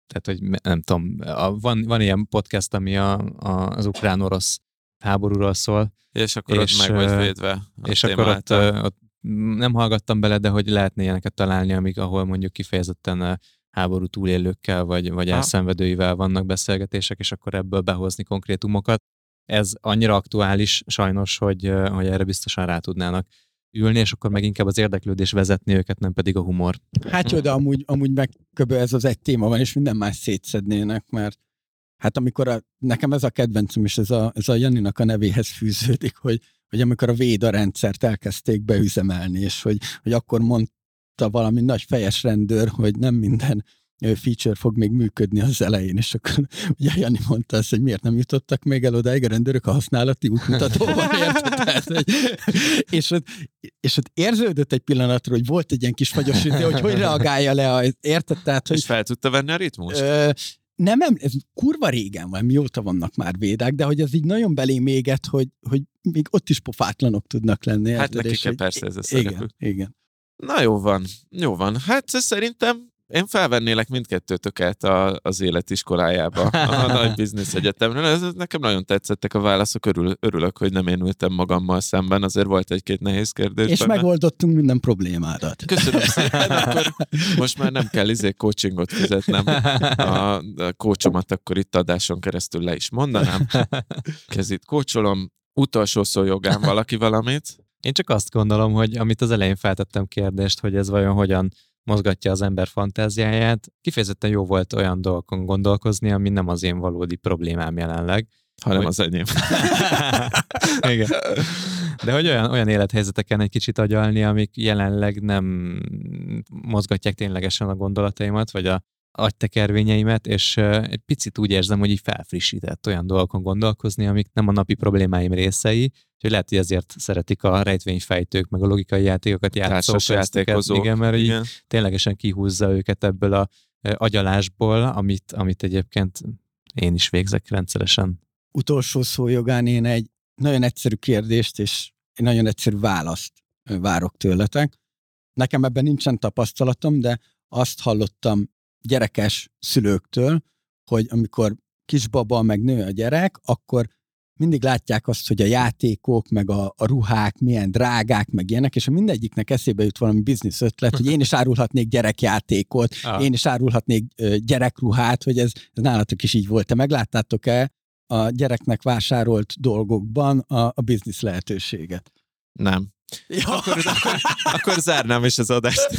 Tehát, hogy nem tudom, a, van, van ilyen podcast, ami a, a, az ukrán-orosz háborúról szól. És akkor és, ott meg vagy védve. És akkor ott, ott nem hallgattam bele, de hogy lehetne ilyeneket találni, amik, ahol mondjuk kifejezetten háború túlélőkkel, vagy, vagy elszenvedőivel vannak beszélgetések, és akkor ebből behozni konkrétumokat. Ez annyira aktuális sajnos, hogy, hogy erre biztosan rá tudnának ülni, és akkor meg inkább az érdeklődés vezetni őket, nem pedig a humor. Hát jó, de amúgy, amúgy meg köbö ez az egy téma van, és minden más szétszednének, mert hát amikor a, nekem ez a kedvencem, és ez a, ez a Janinak a nevéhez fűződik, hogy, hogy amikor a Véda rendszert elkezdték beüzemelni, és hogy, hogy akkor mondta valami nagy fejes rendőr, hogy nem minden feature fog még működni az elején, és akkor ugye Jani mondta azt, hogy miért nem jutottak még el odáig a rendőrök a használati útmutatóban, érted? hogy, és, ott, és ott érződött egy pillanatra, hogy volt egy ilyen kis fagyos idő, hogy hogy reagálja le, a, érted? Tehát, hogy, és fel tudta venni a ritmust? Ö, nem, ez kurva régen van, mióta vannak már védák, de hogy ez így nagyon belé méget, hogy, hogy még ott is pofátlanok tudnak lenni. Hát nekik persze ez a szerepük. Igen, igen. Na jó van, jó van. Hát szerintem én felvennélek mindkettőtöket a, az életiskolájába, a nagy biznisz egyetemről. Ez, nekem nagyon tetszettek a válaszok, örül, örülök, hogy nem én ültem magammal szemben, azért volt egy-két nehéz kérdés. És benne. megoldottunk minden problémádat. Köszönöm szépen, akkor most már nem kell izé coachingot fizetnem. A, a coachomat akkor itt adáson keresztül le is mondanám. Kezit kócsolom. Utolsó szó jogán valaki valamit? Én csak azt gondolom, hogy amit az elején feltettem kérdést, hogy ez vajon hogyan mozgatja az ember fantáziáját. Kifejezetten jó volt olyan dolgokon gondolkozni, ami nem az én valódi problémám jelenleg. Hanem hogy... az enyém. Igen. De hogy olyan, olyan élethelyzeteken egy kicsit agyalni, amik jelenleg nem mozgatják ténylegesen a gondolataimat, vagy a agytekervényeimet, és egy picit úgy érzem, hogy így felfrissített olyan dolgokon gondolkozni, amik nem a napi problémáim részei, Úgyhogy lehet, hogy ezért szeretik a rejtvényfejtők, meg a logikai játékokat játszók. játékozók. Igen, mert igen. Így ténylegesen kihúzza őket ebből a agyalásból, amit, amit egyébként én is végzek rendszeresen. Utolsó szó jogán én egy nagyon egyszerű kérdést és egy nagyon egyszerű választ várok tőletek. Nekem ebben nincsen tapasztalatom, de azt hallottam gyerekes szülőktől, hogy amikor kisbaba meg nő a gyerek, akkor mindig látják azt, hogy a játékok, meg a, a ruhák milyen drágák, meg ilyenek, és a mindegyiknek eszébe jut valami biznisz ötlet, hogy én is árulhatnék gyerekjátékot, ah. én is árulhatnék gyerekruhát, hogy ez, ez nálatok is így volt. Te megláttátok-e a gyereknek vásárolt dolgokban a, a biznisz lehetőséget? Nem. Ja. Akkor, akkor, akkor zárnám is az adást.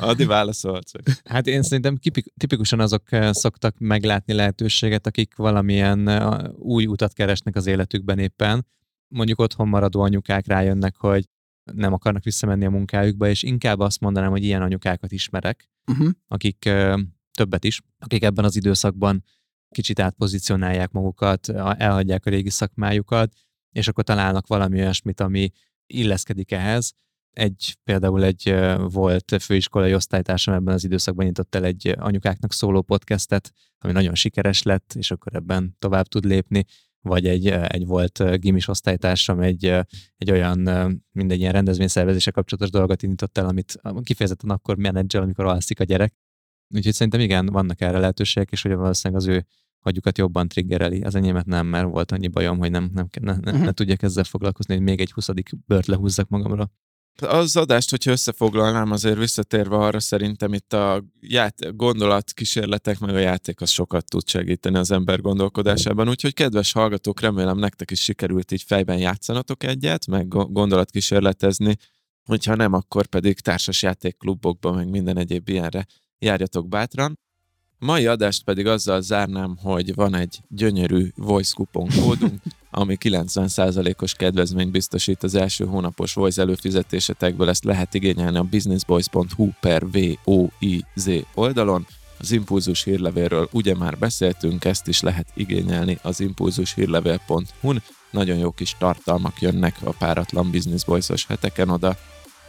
Adi válaszolt. Hát én szerintem tipikusan azok eh, szoktak meglátni lehetőséget, akik valamilyen eh, új utat keresnek az életükben éppen. Mondjuk otthon maradó anyukák rájönnek, hogy nem akarnak visszamenni a munkájukba, és inkább azt mondanám, hogy ilyen anyukákat ismerek, uh-huh. akik eh, többet is, akik ebben az időszakban kicsit átpozícionálják magukat, elhagyják a régi szakmájukat, és akkor találnak valami olyasmit, ami illeszkedik ehhez. Egy, például egy volt főiskolai osztálytársam ebben az időszakban nyitott el egy anyukáknak szóló podcastet, ami nagyon sikeres lett, és akkor ebben tovább tud lépni vagy egy, egy volt gimis osztálytársam egy, egy olyan mindegy ilyen rendezvényszervezése kapcsolatos dolgot indított el, amit kifejezetten akkor menedzsel, amikor alszik a gyerek. Úgyhogy szerintem igen, vannak erre lehetőségek, és hogy valószínűleg az ő hagyukat jobban triggereli. Az enyémet nem, mert volt annyi bajom, hogy nem, nem, ne, ne, uh-huh. ne tudjak ezzel foglalkozni, hogy még egy huszadik bört lehúzzak magamra. Az adást, hogyha összefoglalnám, azért visszatérve arra szerintem itt a ját- gondolatkísérletek meg a játék az sokat tud segíteni az ember gondolkodásában. Úgyhogy kedves hallgatók, remélem nektek is sikerült így fejben játszanatok egyet, meg gondolatkísérletezni hogyha nem, akkor pedig társasjátékklubokba, meg minden egyéb ilyenre járjatok bátran. Mai adást pedig azzal zárnám, hogy van egy gyönyörű voice coupon kódunk, ami 90%-os kedvezményt biztosít az első hónapos voice előfizetésetekből, ezt lehet igényelni a businessboys.hu per VOIZ oldalon. Az impulzus hírlevélről ugye már beszéltünk, ezt is lehet igényelni az impulzushírlevél.hu-n. Nagyon jó kis tartalmak jönnek a páratlan Business Boys-os heteken oda.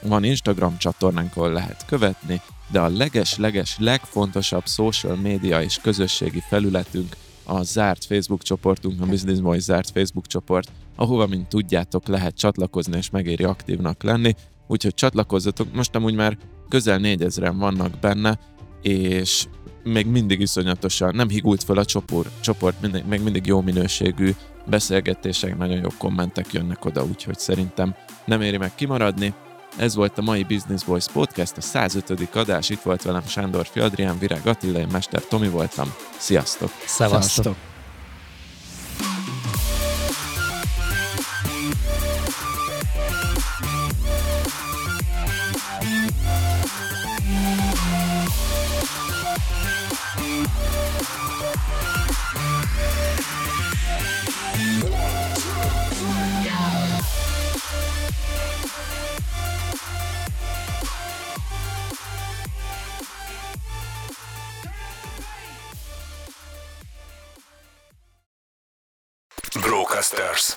Van Instagram csatornánk, ahol lehet követni, de a leges-leges legfontosabb social média és közösségi felületünk a zárt Facebook csoportunk, a Business Boys zárt Facebook csoport, ahova, mint tudjátok, lehet csatlakozni és megéri aktívnak lenni, úgyhogy csatlakozzatok, most amúgy már közel négyezren vannak benne, és még mindig iszonyatosan, nem higult fel a csoport, csoport mindig, még mindig jó minőségű beszélgetések, nagyon jó kommentek jönnek oda, úgyhogy szerintem nem éri meg kimaradni. Ez volt a mai Business Voice Podcast, a 105. adás. Itt volt velem Sándor Fiadrián, Virág Attila, én Mester Tomi voltam. Sziasztok! Szevasztok! Brocasters.